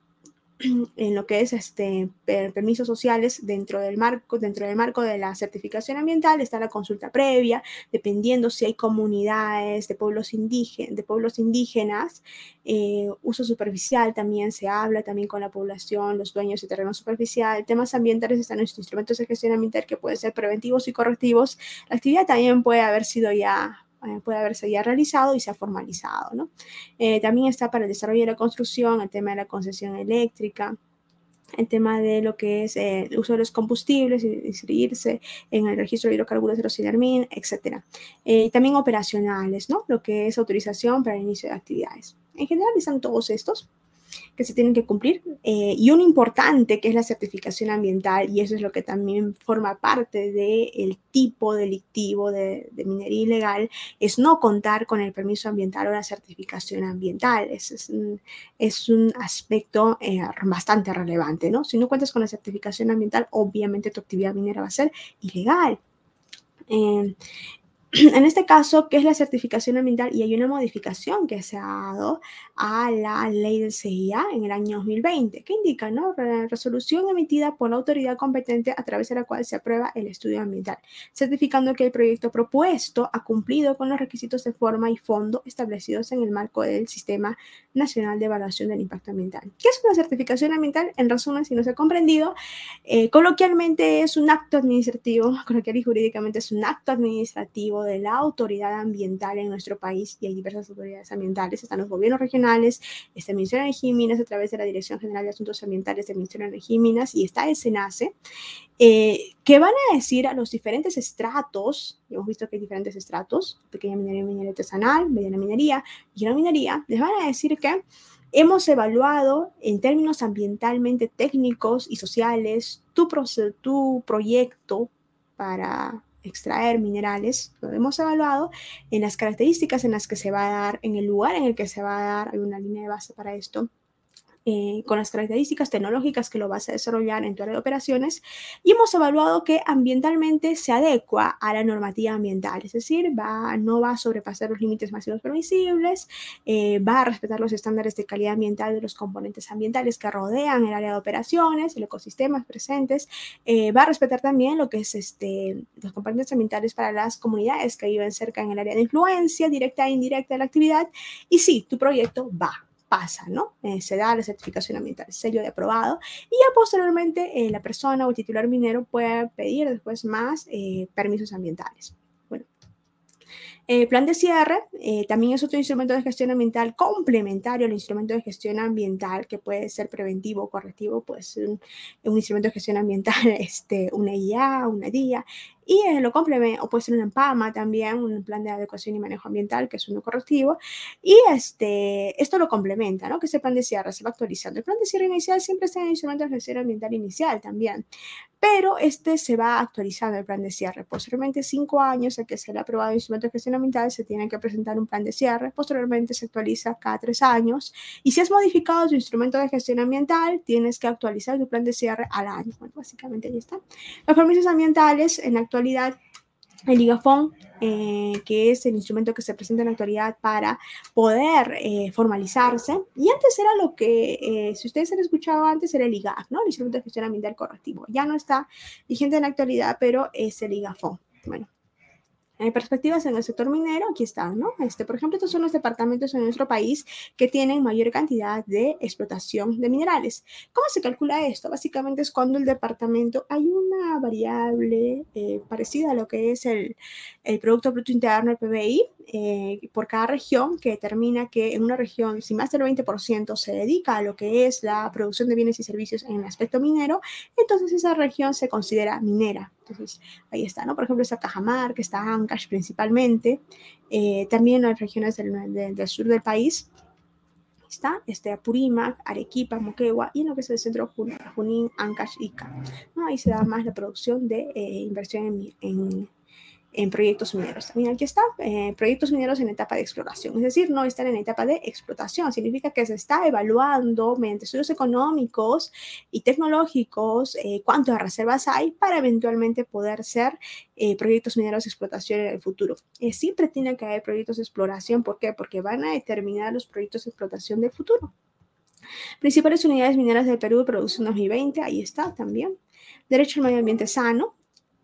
en lo que es este, permisos sociales dentro del marco dentro del marco de la certificación ambiental está la consulta previa dependiendo si hay comunidades de pueblos indígenas de pueblos indígenas eh, uso superficial también se habla también con la población los dueños de terreno superficial temas ambientales están en los instrumentos de gestión ambiental que pueden ser preventivos y correctivos. La actividad también puede haber sido ya eh, puede haberse ya realizado y se ha formalizado. ¿no? Eh, también está para el desarrollo de la construcción, el tema de la concesión eléctrica, el tema de lo que es eh, el uso de los combustibles, inscribirse en el registro de hidrocarburos de los etc. también operacionales, ¿no? Lo que es autorización para el inicio de actividades. En general están todos estos. Que se tienen que cumplir eh, y un importante que es la certificación ambiental y eso es lo que también forma parte del tipo delictivo de, minería ilegal, es no contar con el permiso ambiental o la certificación ambiental. Ese es un, es un aspecto eh, bastante relevante, ¿no? Si no cuentas con la certificación ambiental, obviamente tu actividad minera va a ser ilegal. Eh, en este caso, ¿qué es la certificación ambiental? Y hay una modificación que se ha dado a la ley del CIA en el año 2020, que indica, ¿no? Resolución emitida por la autoridad competente a través de la cual se aprueba el estudio ambiental, certificando que el proyecto propuesto ha cumplido con los requisitos de forma y fondo establecidos en el marco del Sistema Nacional de Evaluación del Impacto Ambiental. ¿Qué es una certificación ambiental? En resumen, si no se ha comprendido, eh, coloquialmente es un acto administrativo, coloquial y jurídicamente es un acto administrativo de la autoridad ambiental en nuestro país y hay diversas autoridades ambientales, están los gobiernos regionales, está el Ministerio de Energía y Minas a través de la Dirección General de Asuntos Ambientales del Ministerio de Energía y Minas y está el SENACE, eh, que van a decir a los diferentes estratos, hemos visto que hay diferentes estratos, pequeña minería, minería artesanal, mediana minería y gran minería, les van a decir que hemos evaluado en términos ambientalmente técnicos y sociales tu, tu proyecto para extraer minerales, lo hemos evaluado en las características en las que se va a dar, en el lugar en el que se va a dar, hay una línea de base para esto, eh, con las características tecnológicas que lo vas a desarrollar en tu área de operaciones y hemos evaluado que ambientalmente se adecua a la normativa ambiental, es decir, va, no va a sobrepasar los límites máximos permisibles, eh, va a respetar los estándares de calidad ambiental de los componentes ambientales que rodean el área de operaciones, el ecosistema presentes, eh, va a respetar también lo que es este, los componentes ambientales para las comunidades que viven cerca en el área de influencia directa e indirecta de la actividad y sí, tu proyecto va pasa, ¿no? Eh, se da la certificación ambiental, sello de aprobado, y ya posteriormente eh, la persona o el titular minero puede pedir después más eh, permisos ambientales. Bueno, el plan de cierre también es otro instrumento de gestión ambiental complementario al instrumento de gestión ambiental que puede ser preventivo correctivo, puede ser un, un instrumento de gestión ambiental, este, una IA, una DIA, y eh, lo complementa, o puede ser un EMPAMA también, un plan de adecuación y manejo ambiental, que es uno correctivo, y este, esto lo complementa, ¿no? Que ese plan de cierre se va actualizando. El plan de cierre inicial siempre está en el instrumento de gestión ambiental inicial también, pero este se va actualizando el plan de cierre. Posteriormente, cinco años a que se le ha aprobado el instrumento de gestión ambiental, se tiene que presentar un plan de cierre, posteriormente se actualiza cada tres años, y si has modificado tu instrumento de gestión ambiental, tienes que actualizar tu plan de cierre al año. Bueno, básicamente ahí está. Los permisos ambientales en actualidad actualidad el IGAFON, eh, que es el instrumento que se presenta en la actualidad para poder eh, formalizarse. Y antes era lo que, eh, si ustedes han escuchado antes, era el IGAF, ¿no? El Instrumento de Gestión Ambiental Correctivo. Ya no está vigente en la actualidad, pero es el IGAFON. Bueno, hay perspectivas en el sector minero, aquí están, ¿no? Este, por ejemplo, estos son los departamentos en nuestro país que tienen mayor cantidad de explotación de minerales. ¿Cómo se calcula esto? Básicamente es cuando el departamento hay una variable eh, parecida a lo que es el, el Producto Bruto Interno, el PBI, eh, por cada región que determina que en una región, si más del 20% se dedica a lo que es la producción de bienes y servicios en el aspecto minero, entonces esa región se considera minera. Entonces, ahí está, ¿no? Por ejemplo, está Cajamar, que está Ancash principalmente. Eh, también hay regiones del, sur del país. Está este, Apurímac, Arequipa, Moquegua y en lo que es el centro Junín, Ancash, Ica. ¿no? Ahí se da más la producción de eh, inversión en, en en proyectos mineros. También aquí está, eh, proyectos mineros en etapa de exploración, es decir, no están en etapa de explotación, significa que se está evaluando mediante estudios económicos y tecnológicos eh, cuántas reservas hay para eventualmente poder ser eh, proyectos mineros de explotación en el futuro. siempre tiene que haber proyectos de exploración, ¿por qué? Porque van a determinar los proyectos de explotación del futuro. Principales unidades mineras del Perú producción 2020, ahí está también. Derecho al medio ambiente sano,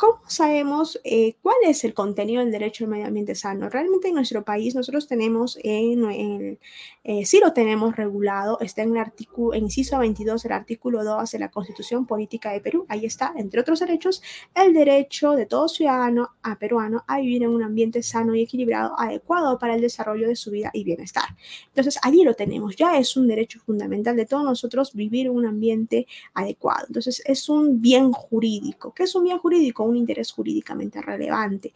¿Cómo sabemos eh, cuál es el contenido del derecho al medio ambiente sano? Realmente en nuestro país nosotros tenemos, en, eh, sí lo tenemos regulado, está en el artículo, en inciso 22 del artículo 2 de la Constitución Política de Perú. Ahí está, entre otros derechos, el derecho de todo ciudadano peruano a vivir en un ambiente sano y equilibrado, adecuado para el desarrollo de su vida y bienestar. Entonces, allí lo tenemos, ya es un derecho fundamental de todos nosotros vivir en un ambiente adecuado. Entonces, es un bien jurídico. ¿Qué es un bien jurídico? Un interés jurídicamente relevante.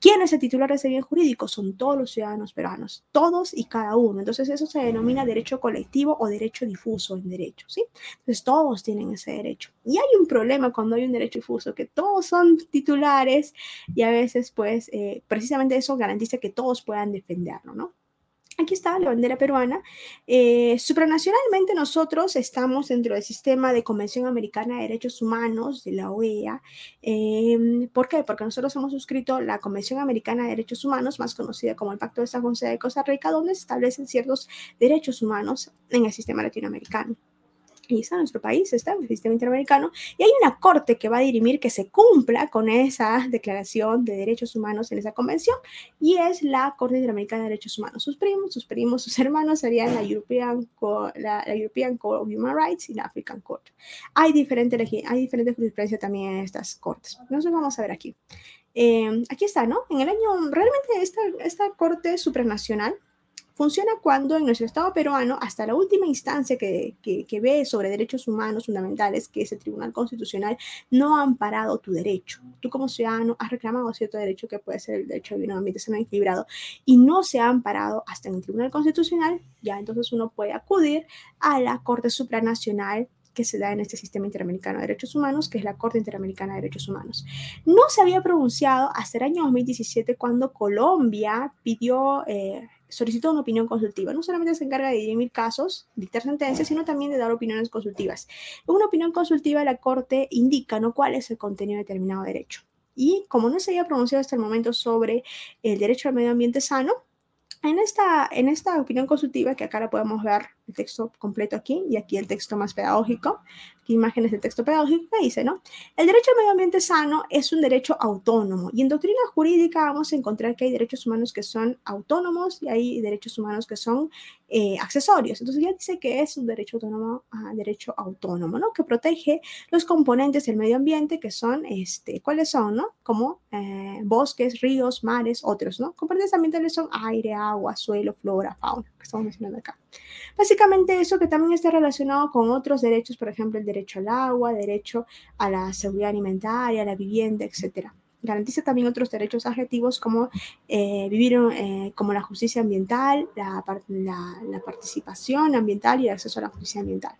¿Quién es el titular de ese bien jurídico? Son todos los ciudadanos peruanos, todos y cada uno. Entonces eso se denomina derecho colectivo o derecho difuso en derecho, ¿sí? Entonces todos tienen ese derecho. Y hay un problema cuando hay un derecho difuso, que todos son titulares y a veces pues eh, precisamente eso garantiza que todos puedan defenderlo, ¿no? Aquí está la bandera peruana. Eh, supranacionalmente nosotros estamos dentro del sistema de Convención Americana de Derechos Humanos de la OEA. Em, ¿Por qué? Porque nosotros hemos suscrito la Convención Americana de Derechos Humanos, más conocida como el Pacto de San José de Costa Rica, donde se establecen ciertos derechos humanos en el sistema latinoamericano está nuestro país, está en el sistema interamericano, y hay una corte que va a dirimir que se cumpla con esa declaración de derechos humanos en esa convención, y es la Corte Interamericana de Derechos Humanos. Sus primos, sus primos, sus hermanos serían la European, la, European Court of Human Rights y la African Court. Hay diferentes hay diferente jurisprudencia también en estas cortes. Nosotros vamos a ver aquí. Eh, aquí está, ¿no? En el año, realmente esta, esta corte supranacional funciona cuando en nuestro Estado peruano, hasta la última instancia que, que, ve sobre derechos humanos fundamentales, que es el Tribunal Constitucional, no ha amparado tu derecho. Tú como ciudadano has reclamado cierto derecho que puede ser el derecho en un ambiente sano equilibrado y no se ha amparado hasta en el Tribunal Constitucional, ya entonces uno puede acudir a la Corte Supranacional que se da en este sistema interamericano de derechos humanos, que es la Corte Interamericana de Derechos Humanos. No se había pronunciado hasta el año 2017 cuando Colombia pidió eh, solicitó una opinión consultiva. No solamente se encarga de dirimir casos, dictar sentencias, sino también de dar opiniones consultivas. En una opinión consultiva, la Corte indica ¿no? cuál es el contenido de determinado derecho. Y como no se había pronunciado hasta el momento sobre el derecho al medio ambiente sano, en esta, en esta opinión consultiva, que acá la podemos ver el texto completo aquí y aquí el texto más pedagógico, imágenes del texto pedagógico que dice, ¿no? El derecho al medio ambiente sano es un derecho autónomo y en doctrina jurídica vamos a encontrar que hay derechos humanos que son autónomos y hay derechos humanos que son eh, accesorios. Entonces ya dice que es un derecho autónomo, uh, derecho autónomo, ¿no? Que protege los componentes del medio ambiente que son, este, ¿cuáles son, no? Como eh, bosques, ríos, mares, otros, ¿no? Componentes ambientales son aire, agua, suelo, flora, fauna, estamos mencionando acá. Básicamente eso que también está relacionado con otros derechos, por ejemplo, el derecho al agua, derecho a la seguridad alimentaria, a la vivienda, etc. Garantiza también otros derechos adjetivos como eh, vivir eh, como la justicia ambiental, la, la, participación ambiental y el acceso a la justicia ambiental.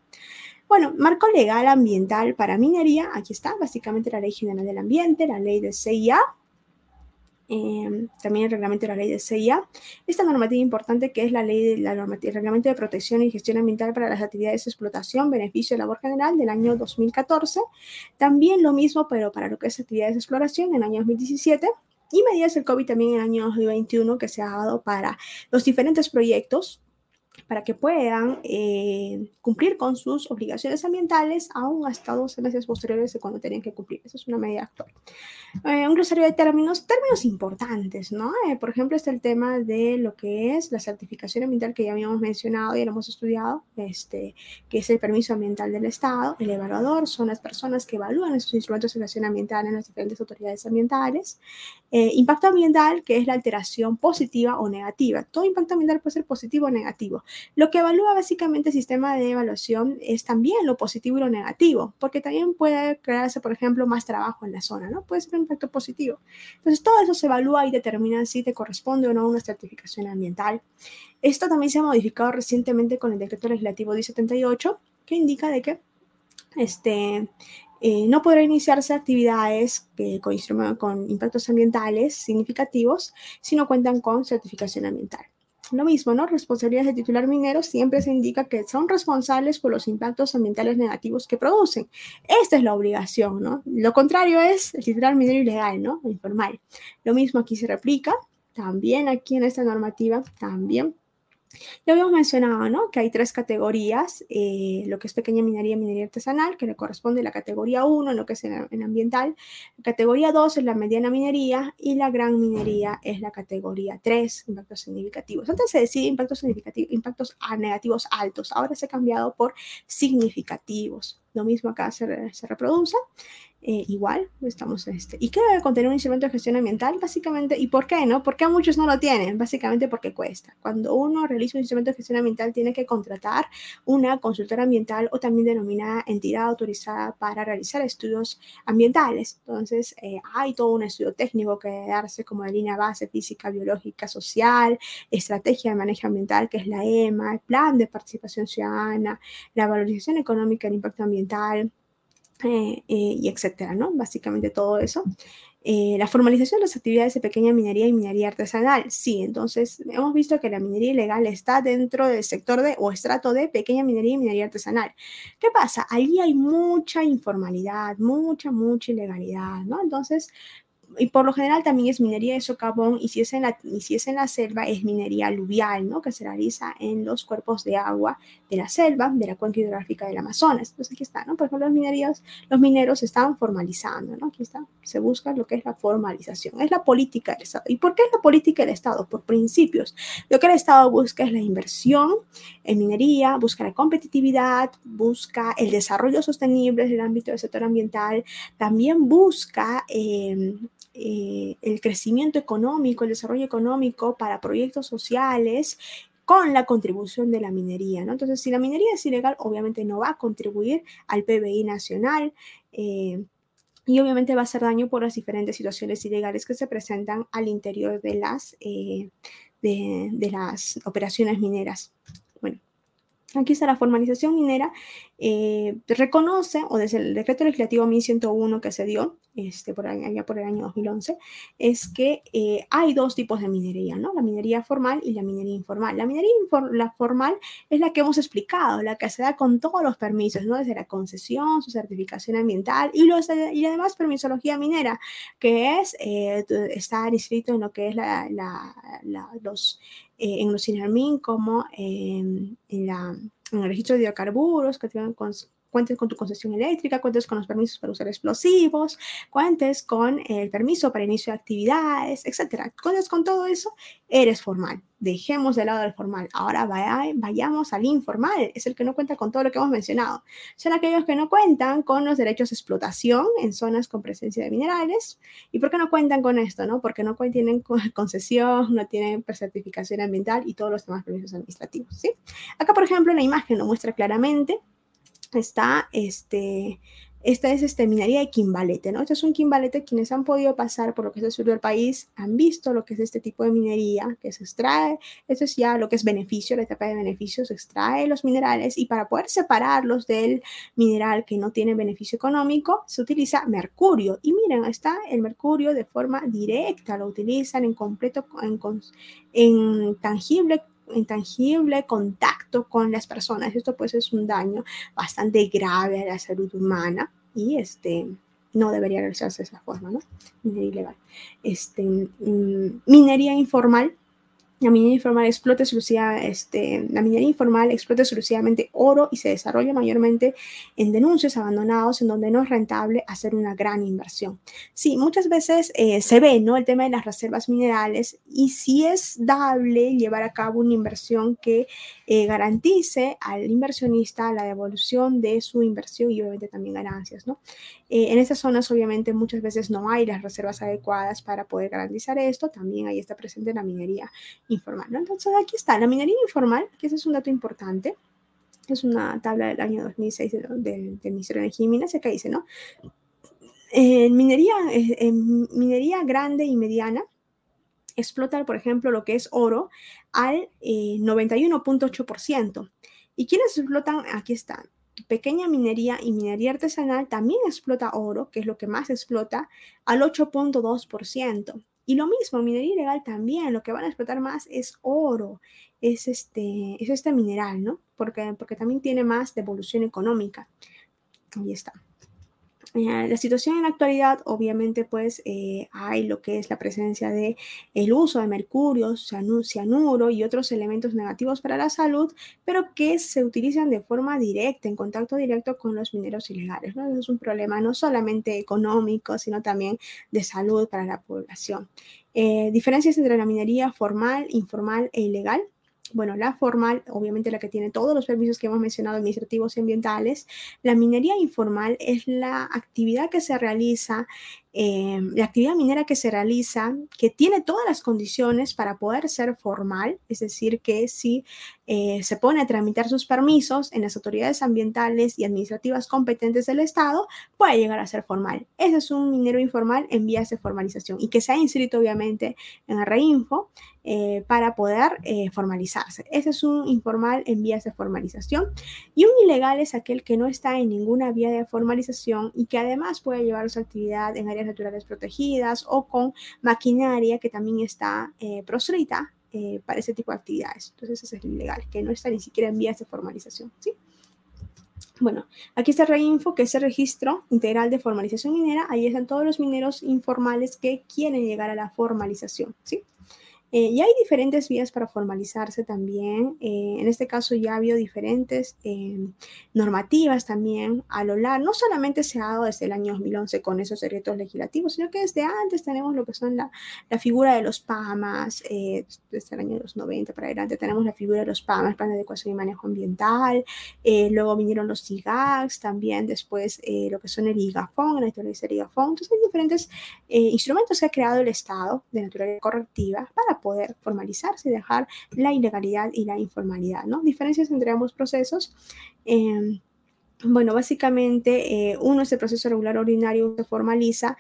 Bueno, marco legal ambiental para minería, aquí está, básicamente la Ley General del Ambiente, la ley de CIA, Em, también el reglamento de la ley de CIA, esta normativa importante que es la ley de la normativa, el reglamento de protección y gestión ambiental para las actividades de explotación, beneficio de labor general del año 2014, también lo mismo pero para lo que es actividades de exploración en el año 2017 y medidas del COVID también en el año 2021 que se ha dado para los diferentes proyectos para que puedan eh, cumplir con sus obligaciones ambientales aún hasta dos meses posteriores de cuando tenían que cumplir. Eso es una medida actual. Eh, un glosario de términos, términos importantes, ¿no? Eh, por ejemplo, está el tema de lo que es la certificación ambiental que ya habíamos mencionado y lo hemos estudiado, este, que es el permiso ambiental del Estado. El evaluador son las personas que evalúan esos instrumentos de evaluación ambiental en las diferentes autoridades ambientales. impacto ambiental, que es la alteración positiva o negativa. Todo impacto ambiental puede ser positivo o negativo. Lo que evalúa básicamente el sistema de evaluación es también lo positivo y lo negativo, porque también puede crearse, por ejemplo, más trabajo en la zona, ¿no? Puede ser un impacto positivo. Entonces, todo eso se evalúa y determina si te corresponde o no una certificación ambiental. Esto también se ha modificado recientemente con el decreto legislativo 1078, que indica de que este, eh, no podrá iniciarse actividades con, con impactos ambientales significativos si no cuentan con certificación ambiental. Lo mismo, ¿no? Responsabilidades de titular minero siempre se indica que son responsables por los impactos ambientales negativos que producen. Esta es la obligación, ¿no? Lo contrario es el titular minero ilegal, ¿no? Informal. Lo mismo aquí se replica, también aquí en esta normativa, también ya habíamos mencionado ¿no? que hay tres categorías, eh, lo que es pequeña minería, minería artesanal, que le corresponde a la categoría 1, lo que es en, ambiental, la categoría 2 es la mediana minería y la gran minería es la categoría 3, impactos significativos. Antes se decía impactos significativos, impactos negativos altos, ahora se ha cambiado por significativos. Lo mismo acá se, se reproduce. Eh, igual, estamos este. ¿Y qué debe contener un instrumento de gestión ambiental? Básicamente, ¿y por qué no? ¿Por qué muchos no lo tienen? Básicamente porque cuesta. Cuando uno realiza un instrumento de gestión ambiental, tiene que contratar una consultora ambiental o también denominada entidad autorizada para realizar estudios ambientales. Entonces, eh, hay todo un estudio técnico que debe darse como de línea base física, biológica, social, estrategia de manejo ambiental, que es la EMA, el plan de participación ciudadana, la valorización económica del impacto ambiental, eh, eh, y etcétera, ¿no? Básicamente todo eso. Eh, la formalización de las actividades de pequeña minería y minería artesanal. Sí, entonces hemos visto que la minería ilegal está dentro del sector de o estrato de pequeña minería y minería artesanal. ¿Qué pasa? Allí hay mucha informalidad, mucha, mucha ilegalidad, ¿no? Entonces, y por lo general también es minería de socavón y si es en la, y si es en la selva es minería aluvial, ¿no? Que se realiza en los cuerpos de agua de la selva, de la cuenca hidrográfica del Amazonas. Entonces aquí está, ¿no? Por ejemplo, los, minerías, los mineros se están formalizando, ¿no? Aquí está, se busca lo que es la formalización. Es la política del Estado. ¿Y por qué es la política del Estado? Por principios. Lo que el Estado busca es la inversión en minería, busca la competitividad, busca el desarrollo sostenible en el ámbito del sector ambiental, también busca... Eh, eh, el crecimiento económico, el desarrollo económico para proyectos sociales con la contribución de la minería. ¿no? Entonces, si la minería es ilegal, obviamente no va a contribuir al PBI nacional. Eh, y obviamente va a hacer daño por las diferentes situaciones ilegales que se presentan al interior de las, eh, de las operaciones mineras. Aquí está la formalización minera eh, reconoce, o desde el decreto legislativo 1101 que se dio este, por allá por el año 2011, es que eh, hay dos tipos de minería, ¿no? La minería formal y la minería informal. La minería la formal es la que hemos explicado, la que se da con todos los permisos, ¿no? Desde la concesión, su certificación ambiental y, los, y además permisología minera, que es eh, estar inscrito en lo que es la, los, en los SINARMIN como en la en el registro de hidrocarburos, que tienen cuentes con tu concesión eléctrica, cuentes con los permisos para usar explosivos, cuentes con el permiso para inicio de actividades, etcétera. Cuentes con todo eso, eres formal. Dejemos de lado el formal. Ahora vayamos al informal, es el que no cuenta con todo lo que hemos mencionado. Son aquellos que no cuentan con los derechos de explotación en zonas con presencia de minerales. ¿Y por qué no cuentan con esto? No? Porque no tienen concesión, no tienen certificación ambiental y todos los demás permisos administrativos. ¿sí? Acá, por ejemplo, la imagen lo muestra claramente está este, esta es este, minería de quimbalete, ¿no? Este es un quimbalete, quienes han podido pasar por lo que es el sur del país han visto lo que es este tipo de minería que se extrae, esto es ya lo que es beneficio, la etapa de beneficio, se extrae los minerales y para poder separarlos del mineral que no tiene beneficio económico, se utiliza mercurio. Y miren, está el mercurio de forma directa, lo utilizan en completo, en, en tangible intangible contacto con las personas. Esto pues es un daño bastante grave a la salud humana y este no debería realizarse de esa forma, ¿no? Minería ilegal. Este, mm, minería informal la minería informal explota este, la minería informal explota exclusivamente oro y se desarrolla mayormente en denuncios abandonados en donde no es rentable hacer una gran inversión. Sí, muchas veces eh, se ve ¿no? el tema de las reservas minerales y si es dable llevar a cabo una inversión que eh, garantice al inversionista la devolución de su inversión y obviamente también ganancias. ¿no? Eh, en estas zonas obviamente muchas veces no hay las reservas adecuadas para poder garantizar esto, también ahí está presente la minería informal. ¿no? Entonces aquí está, la minería informal, que ese es un dato importante, es una tabla del año 2006 del, Ministerio de Energía y acá dice, ¿no? En minería, en minería grande y mediana, explota, por ejemplo, lo que es oro al 91.8%. Eh, ¿Y quiénes explotan? Aquí están pequeña minería y minería artesanal también explota oro, que es lo que más explota, al 8.2%. Y lo mismo, minería ilegal también, lo que van a explotar más es oro, es este, es este mineral, ¿no? Porque, porque también tiene más devolución económica. Ahí está. Eh, la situación en la actualidad, obviamente, pues eh, hay lo que es la presencia de el uso de mercurio, cianuro y otros elementos negativos para la salud, pero que se utilizan de forma directa, en contacto directo con los mineros ilegales. es un problema no solamente económico, sino también de salud para la población. Eh, diferencias entre la minería formal, informal e ilegal. Bueno, la formal, obviamente la que tiene todos los permisos que hemos mencionado, administrativos y ambientales. La minería informal es la actividad que se realiza, eh, la actividad minera que se realiza, que tiene todas las condiciones para poder ser formal, es decir, que si eh, se pone a tramitar sus permisos en las autoridades ambientales y administrativas competentes del Estado, puede llegar a ser formal. Ese es un minero informal en vías de formalización y que se ha inscrito obviamente en el REINFO eh, para poder formalizarse. Ese es un informal en vías de formalización y un ilegal es aquel que no está en ninguna vía de formalización y que además puede llevar su actividad en áreas naturales protegidas o con maquinaria que también está eh, proscrita eh, para ese tipo de actividades. Entonces, ese es ilegal, que no está ni siquiera en vías de formalización. ¿sí? Bueno, aquí está Reinfo, que es el registro integral de formalización minera. Ahí están todos los mineros informales que quieren llegar a la formalización. ¿sí? Eh, y hay diferentes vías para formalizarse también. Eh, en este caso ya ha habido diferentes eh, normativas también a lo largo. No solamente se ha dado desde el año 2011 con esos decretos legislativos, sino que desde antes tenemos lo que son la, la figura de los PAMAS, desde el año 90 para adelante tenemos la figura de los PAMAS, Plan de Adecuación y Manejo Ambiental. luego vinieron los IGACs, también después lo que son el IGAFON, la naturaleza del IGAFON. Entonces hay diferentes instrumentos que ha creado el Estado de naturaleza correctiva para poder formalizarse y dejar la ilegalidad y la informalidad, ¿no? Diferencias entre ambos procesos. Em, bueno, básicamente eh, uno es el proceso regular ordinario, se formaliza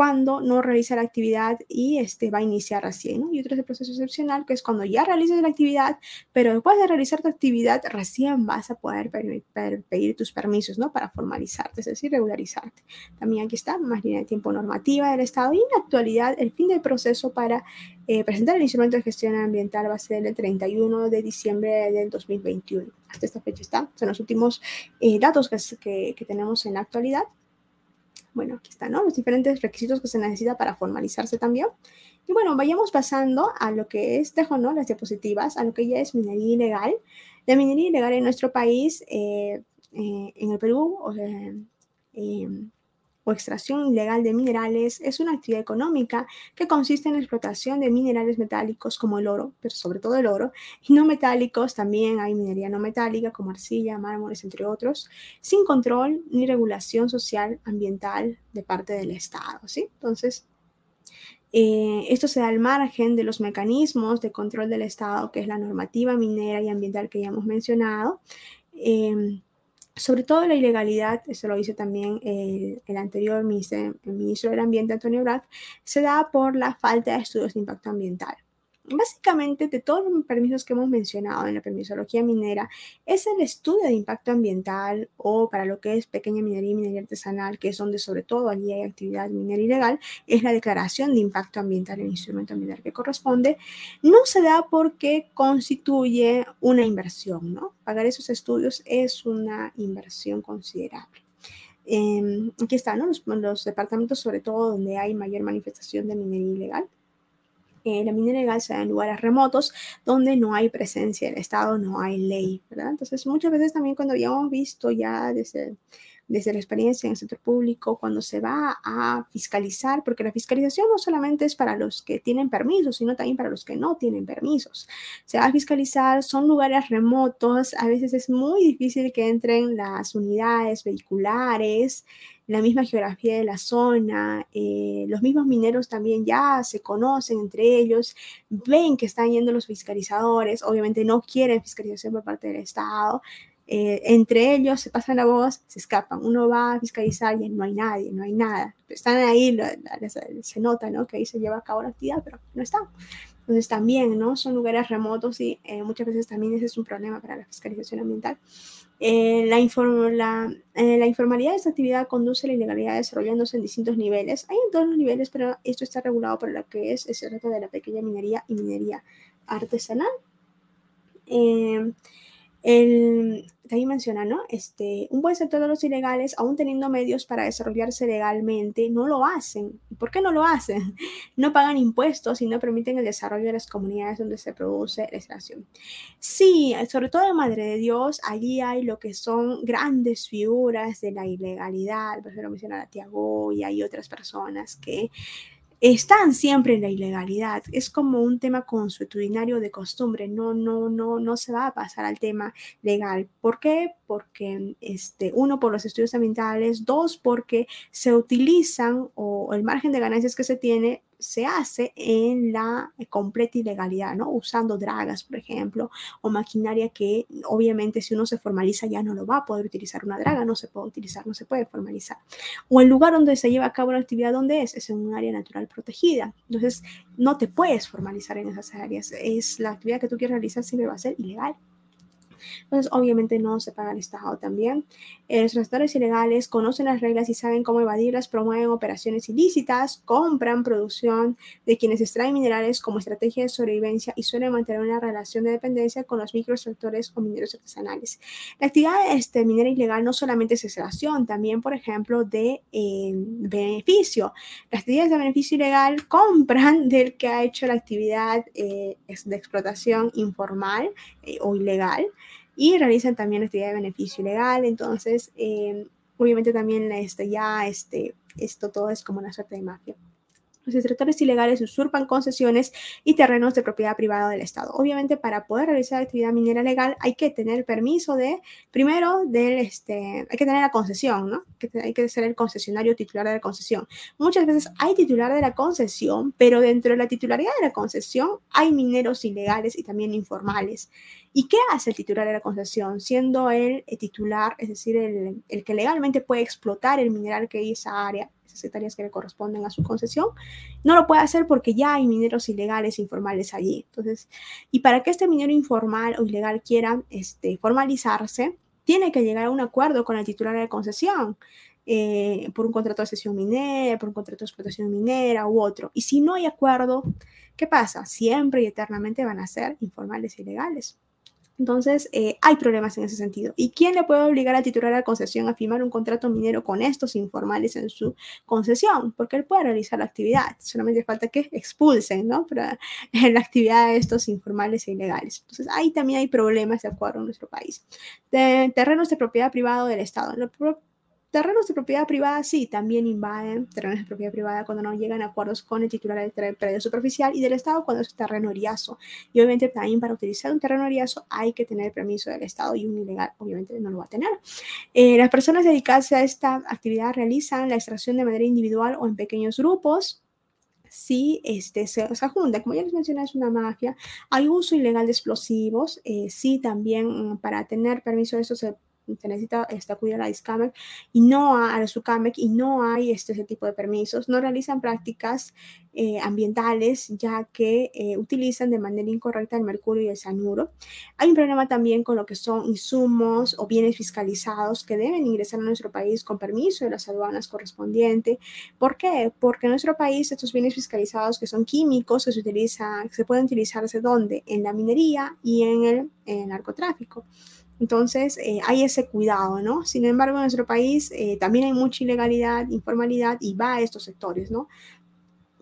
cuando no realiza la actividad y este, va a iniciar recién. Y otro es el proceso excepcional, que es cuando ya realizas la actividad, pero después de realizar tu actividad, recién vas a poder pedir tus permisos ¿no? para formalizarte, es decir, regularizarte. También aquí está, más línea de tiempo normativa del Estado. Y en la actualidad, el fin del proceso para eh, presentar el instrumento de gestión ambiental va a ser el 31 de diciembre del 2021. Hasta esta fecha está. Son los últimos eh, datos que, que tenemos en la actualidad. Bueno, aquí están, ¿no? Los diferentes requisitos que se necesita para formalizarse también. Y bueno, vayamos pasando a lo que es, dejo, ¿no? Las diapositivas, a lo que ya es minería ilegal. La minería ilegal en nuestro país, eh, eh, en el Perú, eh, o extracción ilegal de minerales es una actividad económica que consiste en la explotación de minerales metálicos como el oro, pero sobre todo el oro, y no metálicos, también hay minería no metálica como arcilla, mármoles, entre otros, sin control ni regulación social ambiental de parte del Estado, ¿sí? Entonces, eh, esto se da al margen de los mecanismos de control del Estado, que es la normativa minera y ambiental que ya hemos mencionado. Eh, sobre todo la ilegalidad, eso lo dice también el, anterior ministro, el ministro del Ambiente, Antonio Brack, se da por la falta de estudios de impacto ambiental. Básicamente, de todos los permisos que hemos mencionado en la permisología minera, es el estudio de impacto ambiental o para lo que es pequeña minería y minería artesanal, que es donde sobre todo allí hay actividad minera ilegal, es la declaración de impacto ambiental, el instrumento ambiental que corresponde, no se da porque constituye una inversión, ¿no? Pagar esos estudios es una inversión considerable. Em, aquí están los, los departamentos, sobre todo donde hay mayor manifestación de minería ilegal eh, la minería ilegal se da en lugares remotos donde no hay presencia del Estado, no hay ley, ¿verdad? Entonces, muchas veces también cuando habíamos visto ya desde, desde la experiencia en el sector público, cuando se va a fiscalizar, porque la fiscalización no solamente es para los que tienen permisos, sino también para los que no tienen permisos. Se va a fiscalizar, son lugares remotos, a veces es muy difícil que entren las unidades vehiculares, la misma geografía de la zona, eh, los mismos mineros también ya se conocen entre ellos, ven que están yendo los fiscalizadores, obviamente no quieren fiscalización por parte del Estado, eh, entre ellos se pasan la voz, se escapan, uno va a fiscalizar y no hay nadie, no hay nada, están ahí, se nota ¿no? que ahí se lleva a cabo la actividad, pero no están. Entonces también, ¿no? Son lugares remotos y eh, muchas veces también ese es un problema para la fiscalización ambiental. Eh, la, eh, la, informalidad de esta actividad conduce a la ilegalidad desarrollándose en distintos niveles. Hay en todos los niveles, pero esto está regulado por lo que es el secreto de la pequeña minería y minería artesanal. Eh, el, también menciona, ¿no? Este, un buen sector de los ilegales, aún teniendo medios para desarrollarse legalmente, no lo hacen. ¿Por qué no lo hacen? No pagan impuestos y no permiten el desarrollo de las comunidades donde se produce la extracción. Sí, sobre todo en Madre de Dios, allí hay lo que son grandes figuras de la ilegalidad. Por ejemplo, menciona a Tiago y hay otras personas que están siempre en la ilegalidad. Es como un tema consuetudinario de costumbre. No, no, no, no se va a pasar al tema legal. ¿Por qué? Porque, este, uno, por los estudios ambientales, dos, porque se utilizan o el margen de ganancias que se tiene se hace en la completa ilegalidad, ¿no? Usando dragas, por ejemplo, o maquinaria que obviamente si uno se formaliza ya no lo va a poder utilizar. Una draga no se puede utilizar, no se puede formalizar. O el lugar donde se lleva a cabo la actividad, ¿dónde es? Es en un área natural protegida. Entonces, no te puedes formalizar en esas áreas. Es la actividad que tú quieres realizar siempre va a ser ilegal. Entonces, obviamente no se paga el Estado también. Eh, los restauradores ilegales conocen las reglas y saben cómo evadirlas, promueven operaciones ilícitas, compran producción de quienes extraen minerales como estrategia de sobrevivencia y suelen mantener una relación de dependencia con los microextractores o mineros artesanales. La actividad este, minera ilegal no solamente es extracción, también, por ejemplo, de eh, beneficio. Las actividades de beneficio ilegal compran del que ha hecho la actividad eh, de explotación informal o ilegal y realizan también actividad de beneficio legal. Entonces, eh, obviamente también este, ya este, esto todo es como una suerte de mafia. Los extractores ilegales usurpan concesiones y terrenos de propiedad privada del Estado. Obviamente, para poder realizar actividad minera legal hay que tener permiso de, primero, del, este, hay que tener la concesión, ¿no? hay que ser el concesionario titular de la concesión. Muchas veces hay titular de la concesión, pero dentro de la titularidad de la concesión hay mineros ilegales y también informales. ¿Y qué hace el titular de la concesión? Siendo él el titular, es decir, el, que legalmente puede explotar el mineral que hay esa área, esas que le corresponden a su concesión, no lo puede hacer porque ya hay mineros ilegales informales allí. Entonces, y para que este minero informal o ilegal quiera este, formalizarse, tiene que llegar a un acuerdo con el titular de la concesión. Eh, por un contrato de sesión minera, por un contrato de explotación minera u otro. Y si no hay acuerdo, ¿qué pasa? Siempre y eternamente van a ser informales e ilegales. Entonces, eh, hay problemas en ese sentido. ¿Y quién le puede obligar al titular de la concesión a firmar un contrato minero con estos informales en su concesión? Porque él puede realizar la actividad. Solamente falta que expulsen, ¿no? Pero, la actividad de estos informales e ilegales. Entonces, ahí también hay problemas de acuerdo en nuestro país. De terrenos de propiedad privada del Estado. Terrenos de propiedad privada sí, también invaden terrenos de propiedad privada cuando no llegan a acuerdos con el titular del predio superficial y del Estado cuando es terreno oriazo. Y obviamente también para utilizar un terreno oriazo hay que tener permiso del Estado y un ilegal obviamente no lo va a tener. Eh, las personas dedicadas a esta actividad realizan la extracción de manera individual o en pequeños grupos si este, se, se, junta, como ya les mencioné, es una mafia, hay uso ilegal de explosivos, eh, sí también mm, para tener permiso de eso se se necesita este, acudir a la y no a, a la SUCAMEC y no hay este, ese tipo de permisos, no realizan prácticas eh, ambientales ya que eh, utilizan de manera incorrecta el mercurio y el cianuro. Hay un problema también con lo que son insumos o bienes fiscalizados que deben ingresar a nuestro país con permiso de las aduanas correspondientes. ¿Por qué? Porque en nuestro país estos bienes fiscalizados que son químicos se, utilizan, se pueden utilizarse ¿dónde? En la minería y en el narcotráfico. Entonces, eh, hay ese cuidado, ¿no? Sin embargo, en nuestro país eh, también hay mucha ilegalidad, informalidad y va a estos sectores, ¿no?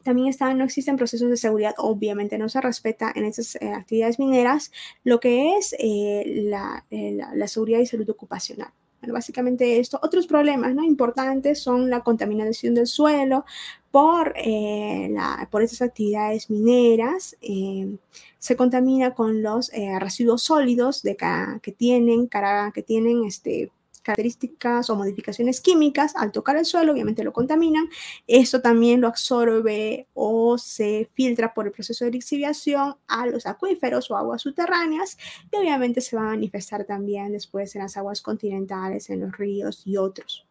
También están, no existen procesos de seguridad, obviamente no se respeta en estas eh, actividades mineras lo que es la, la seguridad y salud ocupacional. Bueno, básicamente esto. Otros problemas ¿no? importantes son la contaminación del suelo por, eh, por estas actividades mineras. Eh, se contamina con los eh, residuos sólidos de, que tienen, cara, que tienen este, características o modificaciones químicas, al tocar el suelo, obviamente lo contaminan. Esto también lo absorbe o se filtra por el proceso de lixiviación a los acuíferos o aguas subterráneas y obviamente se va a manifestar también después en las aguas continentales, en los ríos y otros.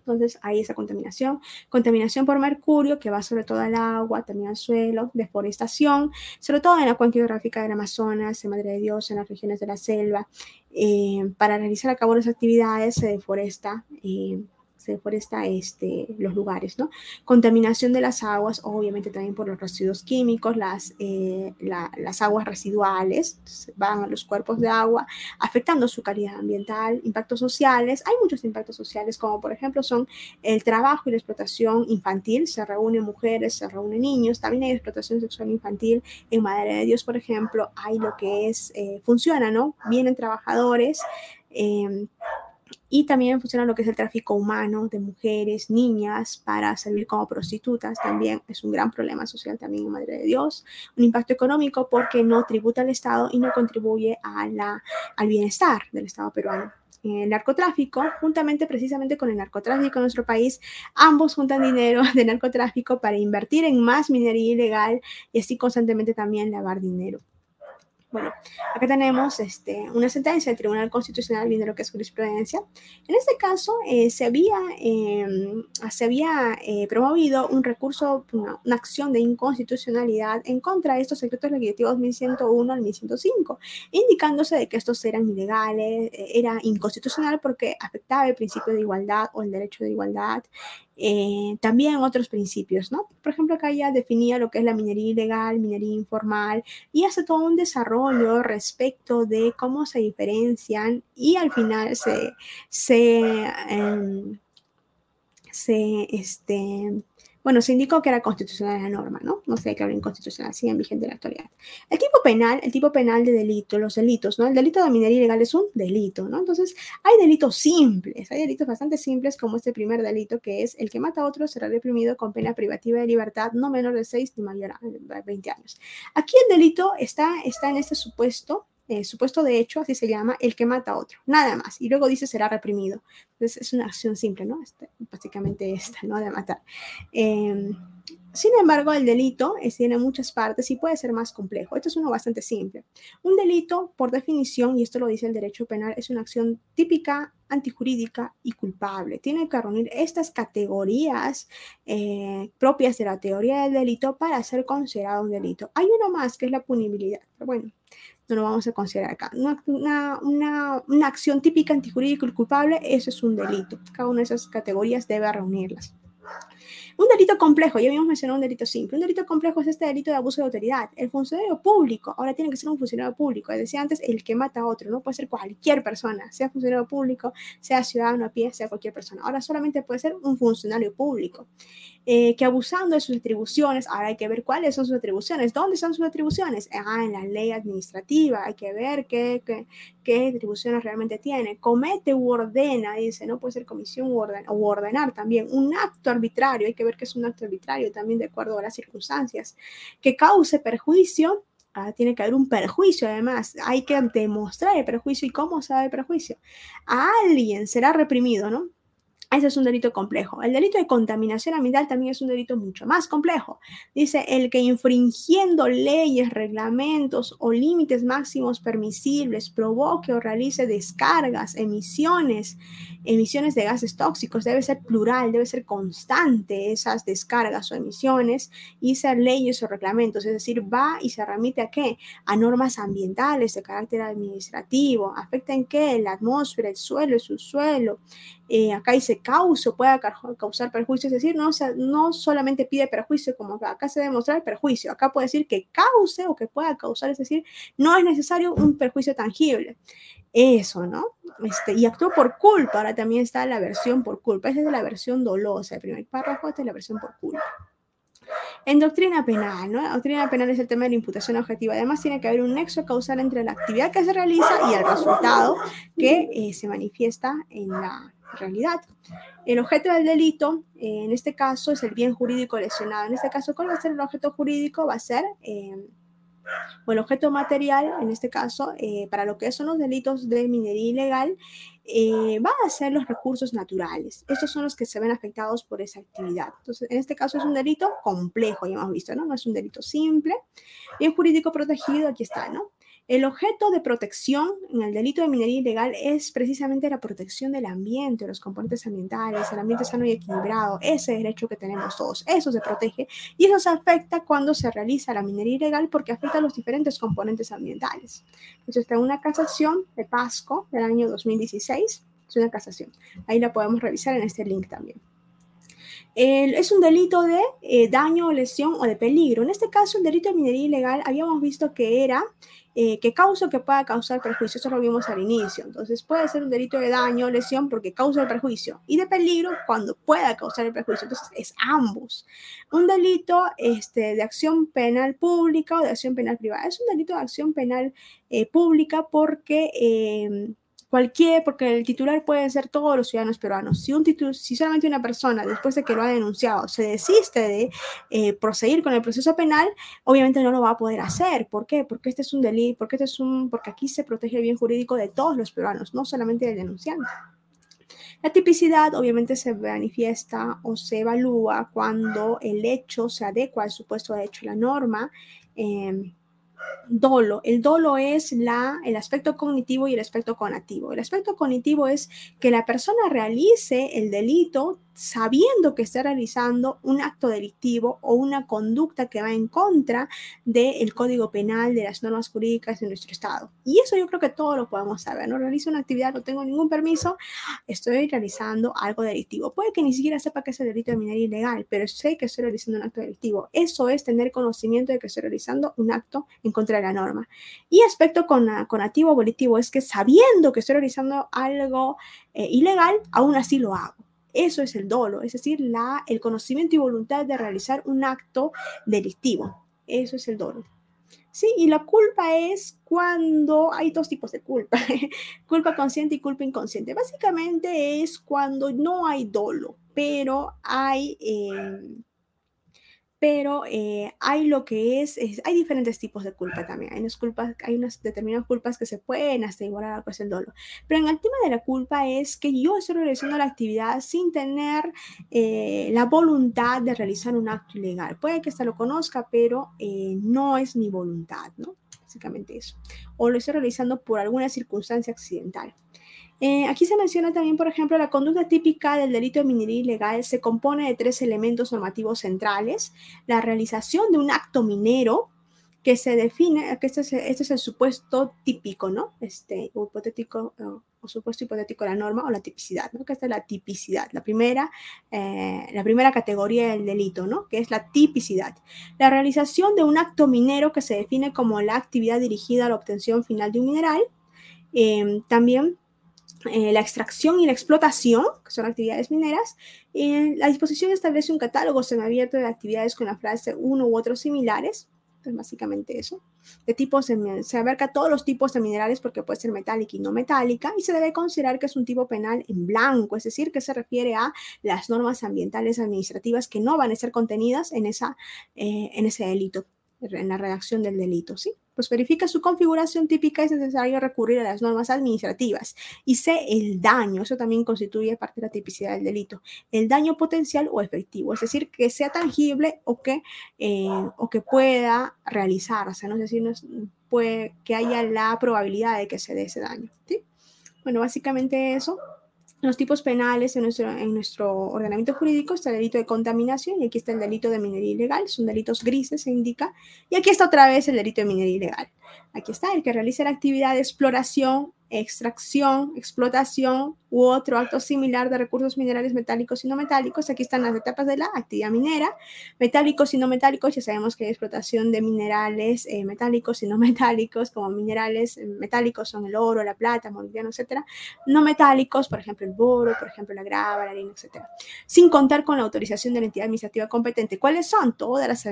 Entonces hay esa contaminación. Contaminación por mercurio que va sobre todo al agua, también al suelo, deforestación, sobre todo en la cuenca hidrográfica del Amazonas, en Madre de Dios, en las regiones de la selva. Eh, para realizar a cabo las actividades se deforesta. Eh, deforesta este, los lugares, ¿no? Contaminación de las aguas, obviamente también por los residuos químicos, las, eh, las aguas residuales van a los cuerpos de agua, afectando su calidad ambiental, impactos sociales. Hay muchos impactos sociales, como por ejemplo son el trabajo y la explotación infantil, se reúnen mujeres, se reúnen niños, también hay explotación sexual infantil. En Madre de Dios, por ejemplo, hay lo que es, eh, funciona, ¿no? Vienen trabajadores. Eh, y también funciona lo que es el tráfico humano de mujeres, niñas, para servir como prostitutas. También es un gran problema social también Madre de Dios. Un impacto económico porque no tributa al Estado y no contribuye a la, al bienestar del Estado peruano. El narcotráfico, juntamente precisamente con el narcotráfico en nuestro país, ambos juntan dinero de narcotráfico para invertir en más minería ilegal y así constantemente también lavar dinero. Bueno, acá tenemos este, una sentencia del Tribunal Constitucional viendo lo que es jurisprudencia. En este caso, eh, se había, em, se había eh, promovido un recurso, una, acción de inconstitucionalidad en contra de estos secretos legislativos 1101 al 1105, indicándose de que estos eran ilegales, eh, era inconstitucional porque afectaba el principio de igualdad o el derecho de igualdad, eh, también otros principios, ¿no? Por ejemplo, acá ya definía lo que es la minería ilegal, minería informal y hace todo un desarrollo respecto de cómo se diferencian y al final se, se, em, se este, bueno, se indicó que era constitucional la norma, ¿no? No sé qué habla inconstitucional, siguen vigente en la actualidad. El tipo penal, el tipo penal de delito, los delitos, ¿no? El delito de minería ilegal es un delito, ¿no? Entonces, hay delitos simples, hay delitos bastante simples como este primer delito que es el que mata a otro será reprimido con pena privativa de libertad no menor de 6 ni mayor a 20 años. Aquí el delito está, está en este supuesto eh, supuesto de hecho, así se llama, el que mata a otro, nada más. Y luego dice será reprimido. Entonces es una acción simple, ¿no? Este, básicamente esta, ¿no? De matar. Em, sin embargo, el delito tiene muchas partes y puede ser más complejo. Esto es uno bastante simple. Un delito, por definición, y esto lo dice el derecho penal, es una acción típica, antijurídica y culpable. Tiene que reunir estas categorías eh, propias de la teoría del delito para ser considerado un delito. Hay uno más que es la punibilidad, pero bueno, no lo vamos a considerar acá. Una, una, acción típica antijurídica y culpable, eso es un delito. Cada una de esas categorías debe reunirlas. Un delito complejo, ya habíamos mencionado un delito simple. Un delito complejo es este delito de abuso de autoridad. El funcionario público, ahora tiene que ser un funcionario público. Decía antes, el que mata a otro, no puede ser cualquier persona, sea funcionario público, sea ciudadano a pie, sea cualquier persona. Ahora solamente puede ser un funcionario público. Eh, que abusando de sus atribuciones, ahora hay que ver cuáles son sus atribuciones, dónde están sus atribuciones, ah, en la ley administrativa, hay que ver qué, qué, qué atribuciones realmente tiene, comete u ordena, dice, no puede ser comisión u, orden, o ordenar también, un acto arbitrario, hay que ver que es un acto arbitrario también de acuerdo a las circunstancias, que cause perjuicio Ah, tiene que haber un perjuicio, además, hay que demostrar el perjuicio y cómo se da el perjuicio. A alguien será reprimido, ¿no? Ese es un delito complejo. El delito de contaminación ambiental también es un delito mucho más complejo. Dice, el que infringiendo leyes, reglamentos o límites máximos permisibles provoque o realice descargas, emisiones, emisiones de gases tóxicos, debe ser plural, debe ser constante esas descargas o emisiones y ser leyes o reglamentos. Es decir, va y se remite a qué? A normas ambientales de carácter administrativo. ¿Afecta en qué? La atmósfera, el suelo, el subsuelo, eh, acá dice causa, pueda causar perjuicio, es decir, no, no solamente pide perjuicio como acá, se demuestra el perjuicio, acá puede decir que cause o que pueda causar, es decir, no es necesario un perjuicio tangible. Eso, ¿no? Este, y actuó por culpa, ahora también está la versión por culpa, esa es la versión dolosa, el primer párrafo, esta es la versión por culpa. En doctrina penal, ¿no? La doctrina penal es el tema de la imputación objetiva. Además, tiene que haber un nexo causal entre la actividad que se realiza y el resultado que eh, se manifiesta en la, realidad. El objeto del delito, eh, en este caso, es el bien jurídico lesionado. En este caso, ¿cuál va a ser el objeto jurídico? Va a ser, eh, o el objeto material, en este caso, eh, para lo que son los delitos de minería ilegal, va a ser los recursos naturales. Estos son los que se ven afectados por esa actividad. Entonces, en este caso es un delito complejo, ya hemos visto, ¿no? No es un delito simple. Bien jurídico protegido, aquí está, ¿no? El objeto de protección en el delito de minería ilegal es precisamente la protección del ambiente, los componentes ambientales, el ambiente sano y equilibrado, ese derecho que tenemos todos, eso se protege y eso se afecta cuando se realiza la minería ilegal porque afecta a los diferentes componentes ambientales. Entonces, está una casación de Pasco del año 2016, es una casación, ahí la podemos revisar en este link también. Es un delito de eh, daño, lesión o de peligro. En este caso, el delito de minería ilegal habíamos visto que era eh, que causa o que pueda causar perjuicio. Eso lo vimos al inicio. Entonces puede ser un delito de daño o lesión porque causa el perjuicio y de peligro cuando pueda causar el perjuicio. Entonces es ambos. Un delito este, de acción penal pública o de acción penal privada. Es un delito de acción penal eh, pública porque... Em, cualquier, porque el titular puede ser todos los ciudadanos peruanos. Si, un si solamente una persona, después de que lo ha denunciado, se desiste de eh, proseguir con el proceso penal, obviamente no lo va a poder hacer. ¿Por qué? Porque este es un delito, porque, este es un, porque aquí se protege el bien jurídico de todos los peruanos, no solamente del denunciante. La tipicidad obviamente se manifiesta o se evalúa cuando el hecho se adecua al supuesto de hecho, la norma. Eh, dolo. El dolo es la, el aspecto cognitivo y el aspecto conativo. El aspecto cognitivo es que la persona realice el delito sabiendo que está realizando un acto delictivo o una conducta que va en contra del código penal, de las normas jurídicas de nuestro Estado. Y eso yo creo que todo lo podemos saber. No realizo una actividad, no tengo ningún permiso, estoy realizando algo delictivo. Puede que ni siquiera sepa que es el delito de minería ilegal, pero sé que estoy realizando un acto delictivo. Eso es tener conocimiento de que estoy realizando un acto en contra de la norma. Y aspecto con, conativo volitivo es que sabiendo que estoy realizando algo eh, ilegal, aún así lo hago. Eso es el dolo, es decir, la, el conocimiento y voluntad de realizar un acto delictivo. Eso es el dolo. Sí, y la culpa es cuando hay dos tipos de culpa, culpa consciente y culpa inconsciente. Básicamente es cuando no hay dolo, pero hay eh, pero eh, hay lo que es, hay diferentes tipos de culpa también. Hay unas culpas, hay unas determinadas culpas que se pueden hasta igualar pues, el dolor. Pero en el tema de la culpa es que yo estoy realizando la actividad sin tener eh, la voluntad de realizar un acto ilegal. Puede que hasta lo conozca, pero eh, no es mi voluntad, ¿no? Básicamente eso. O lo estoy realizando por alguna circunstancia accidental. Eh, aquí se menciona también, por ejemplo, la conducta típica del delito de minería ilegal se compone de tres elementos normativos centrales. La realización de un acto minero, que se define, que este es, este es el supuesto típico, ¿no? Este hipotético o supuesto hipotético de la norma o la tipicidad, ¿no? Que esta es la tipicidad, la primera, eh, la primera categoría del delito, ¿no? Que es la tipicidad. La realización de un acto minero que se define como la actividad dirigida a la obtención final de un mineral. Eh, también eh, la extracción y la explotación, que son actividades mineras. la disposición establece un catálogo semiabierto de actividades con la frase uno u otros similares. Entonces, básicamente eso. De tipos, se abarca todos los tipos de minerales porque puede ser metálica y no metálica y se debe considerar que es un tipo penal en blanco, es decir, que se refiere a las normas ambientales administrativas que no van a ser contenidas en, esa, eh, en ese delito, en la redacción del delito, ¿sí? Pues verifica su configuración típica, es necesario recurrir a las normas administrativas y sé el daño, eso también constituye parte de la tipicidad del delito, el daño potencial o efectivo, es decir, que sea tangible o que, eh, o que pueda realizarse, ¿no? es decir, no puede, que haya la probabilidad de que se dé ese daño. Bueno, básicamente eso los tipos penales en nuestro, en nuestro ordenamiento jurídico está el delito de contaminación y aquí está el delito de minería ilegal, son delitos grises, se indica, y aquí está otra vez el delito de minería ilegal. Aquí está el que realiza la actividad de exploración extracción, explotación u otro acto similar de recursos minerales metálicos y no metálicos. Aquí están las etapas de la actividad minera. Metálicos y no metálicos, ya sabemos que hay explotación de minerales eh, metálicos y no metálicos, como minerales eh, metálicos son el oro, la plata, molibdeno, etcétera. No metálicos, por ejemplo, el boro, por ejemplo, la grava, la harina, etcétera. Sin contar con la autorización de la entidad administrativa competente. ¿Cuáles son? Todas las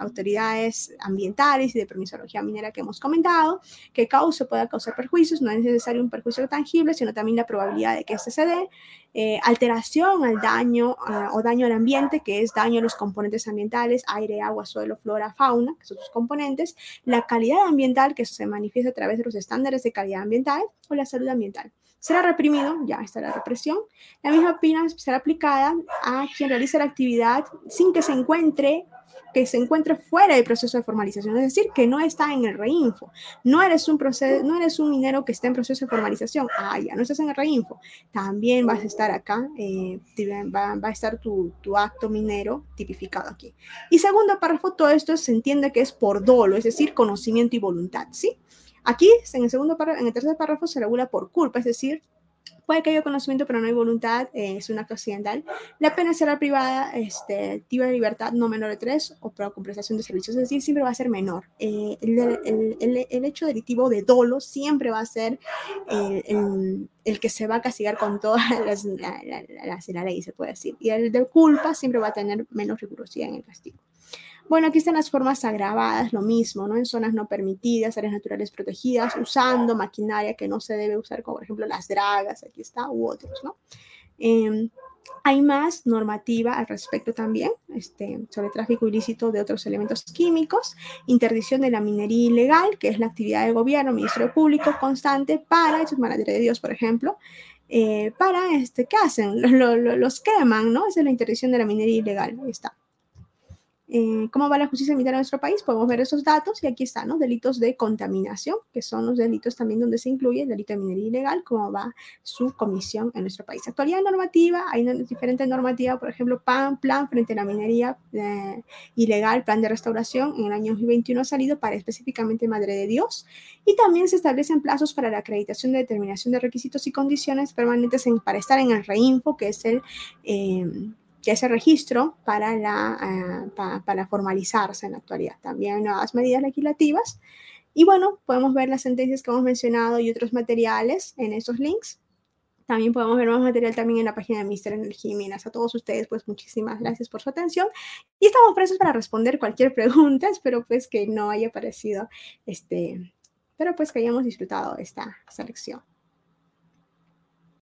autoridades ambientales y de permisología minera que hemos comentado, que cause pueda causar perjuicio no es necesario un perjuicio tangible, sino también la probabilidad de que este se dé, eh, alteración al daño o daño al ambiente, que es daño a los componentes ambientales, aire, agua, suelo, flora, fauna, que son sus componentes, la calidad ambiental, que se manifiesta a través de los estándares de calidad ambiental, o la salud ambiental. Será reprimido, ya está la represión. La misma pena será aplicada a quien realiza la actividad sin que se encuentre que se encuentre fuera del proceso de formalización, es decir, que no está en el reinfo. No eres un proceso, no eres un minero que está en proceso de formalización. Ah, ya no estás en el reinfo. También vas a estar acá, eh, va, a estar tu, tu, acto minero tipificado aquí. Y segundo párrafo, todo esto se entiende que es por dolo, es decir, conocimiento y voluntad, ¿sí? Aquí, en el segundo párrafo, en el tercer párrafo se regula por culpa, es decir, Puede que haya conocimiento, pero no hay voluntad, eh, es un acto accidental. La pena será privada, este, de libertad no menor de tres o por compensación de servicios, es decir, siempre va a ser menor. Eh, el, el, el, hecho delictivo de dolo siempre va a ser el, que se va a castigar con todas las, la, ley, se puede decir. Y el de culpa siempre va a tener menos rigurosidad en el castigo. Bueno, aquí están las formas agravadas, lo mismo, ¿no? En zonas no permitidas, áreas naturales protegidas, usando maquinaria que no se debe usar, como por ejemplo las dragas, aquí está, u otros, ¿no? Em, hay más normativa al respecto también este, sobre tráfico ilícito de otros elementos químicos, interdición de la minería ilegal, que es la actividad del gobierno, Ministerio Público constante para, eso es de Dios, por ejemplo, eh, para, este, ¿qué hacen? los queman, ¿no? Esa es la interdicción de la minería ilegal, ahí está. Eh, cómo va la justicia militar en nuestro país, podemos ver esos datos y aquí están, ¿no? Delitos de contaminación, que son los delitos también donde se incluye el delito de minería ilegal, cómo va su comisión en nuestro país. Actualidad normativa, hay diferentes normativas, por ejemplo, PAN, Plan frente a la minería eh, ilegal, Plan de Restauración, en el año 2021 ha salido para específicamente Madre de Dios, y también se establecen plazos para la acreditación de determinación de requisitos y condiciones permanentes en, para estar en el REINFO, que es el... Eh, que ese registro para, la, eh, para formalizarse en la actualidad. También hay nuevas medidas legislativas. Y bueno, podemos ver las sentencias que hemos mencionado y otros materiales en estos links. También podemos ver más material también en la página de Mister Energía y Minas. A todos ustedes, pues muchísimas gracias por su atención. Y estamos prestos para responder cualquier pregunta. Espero pues que no haya parecido, este, pero pues que hayamos disfrutado esta, esta.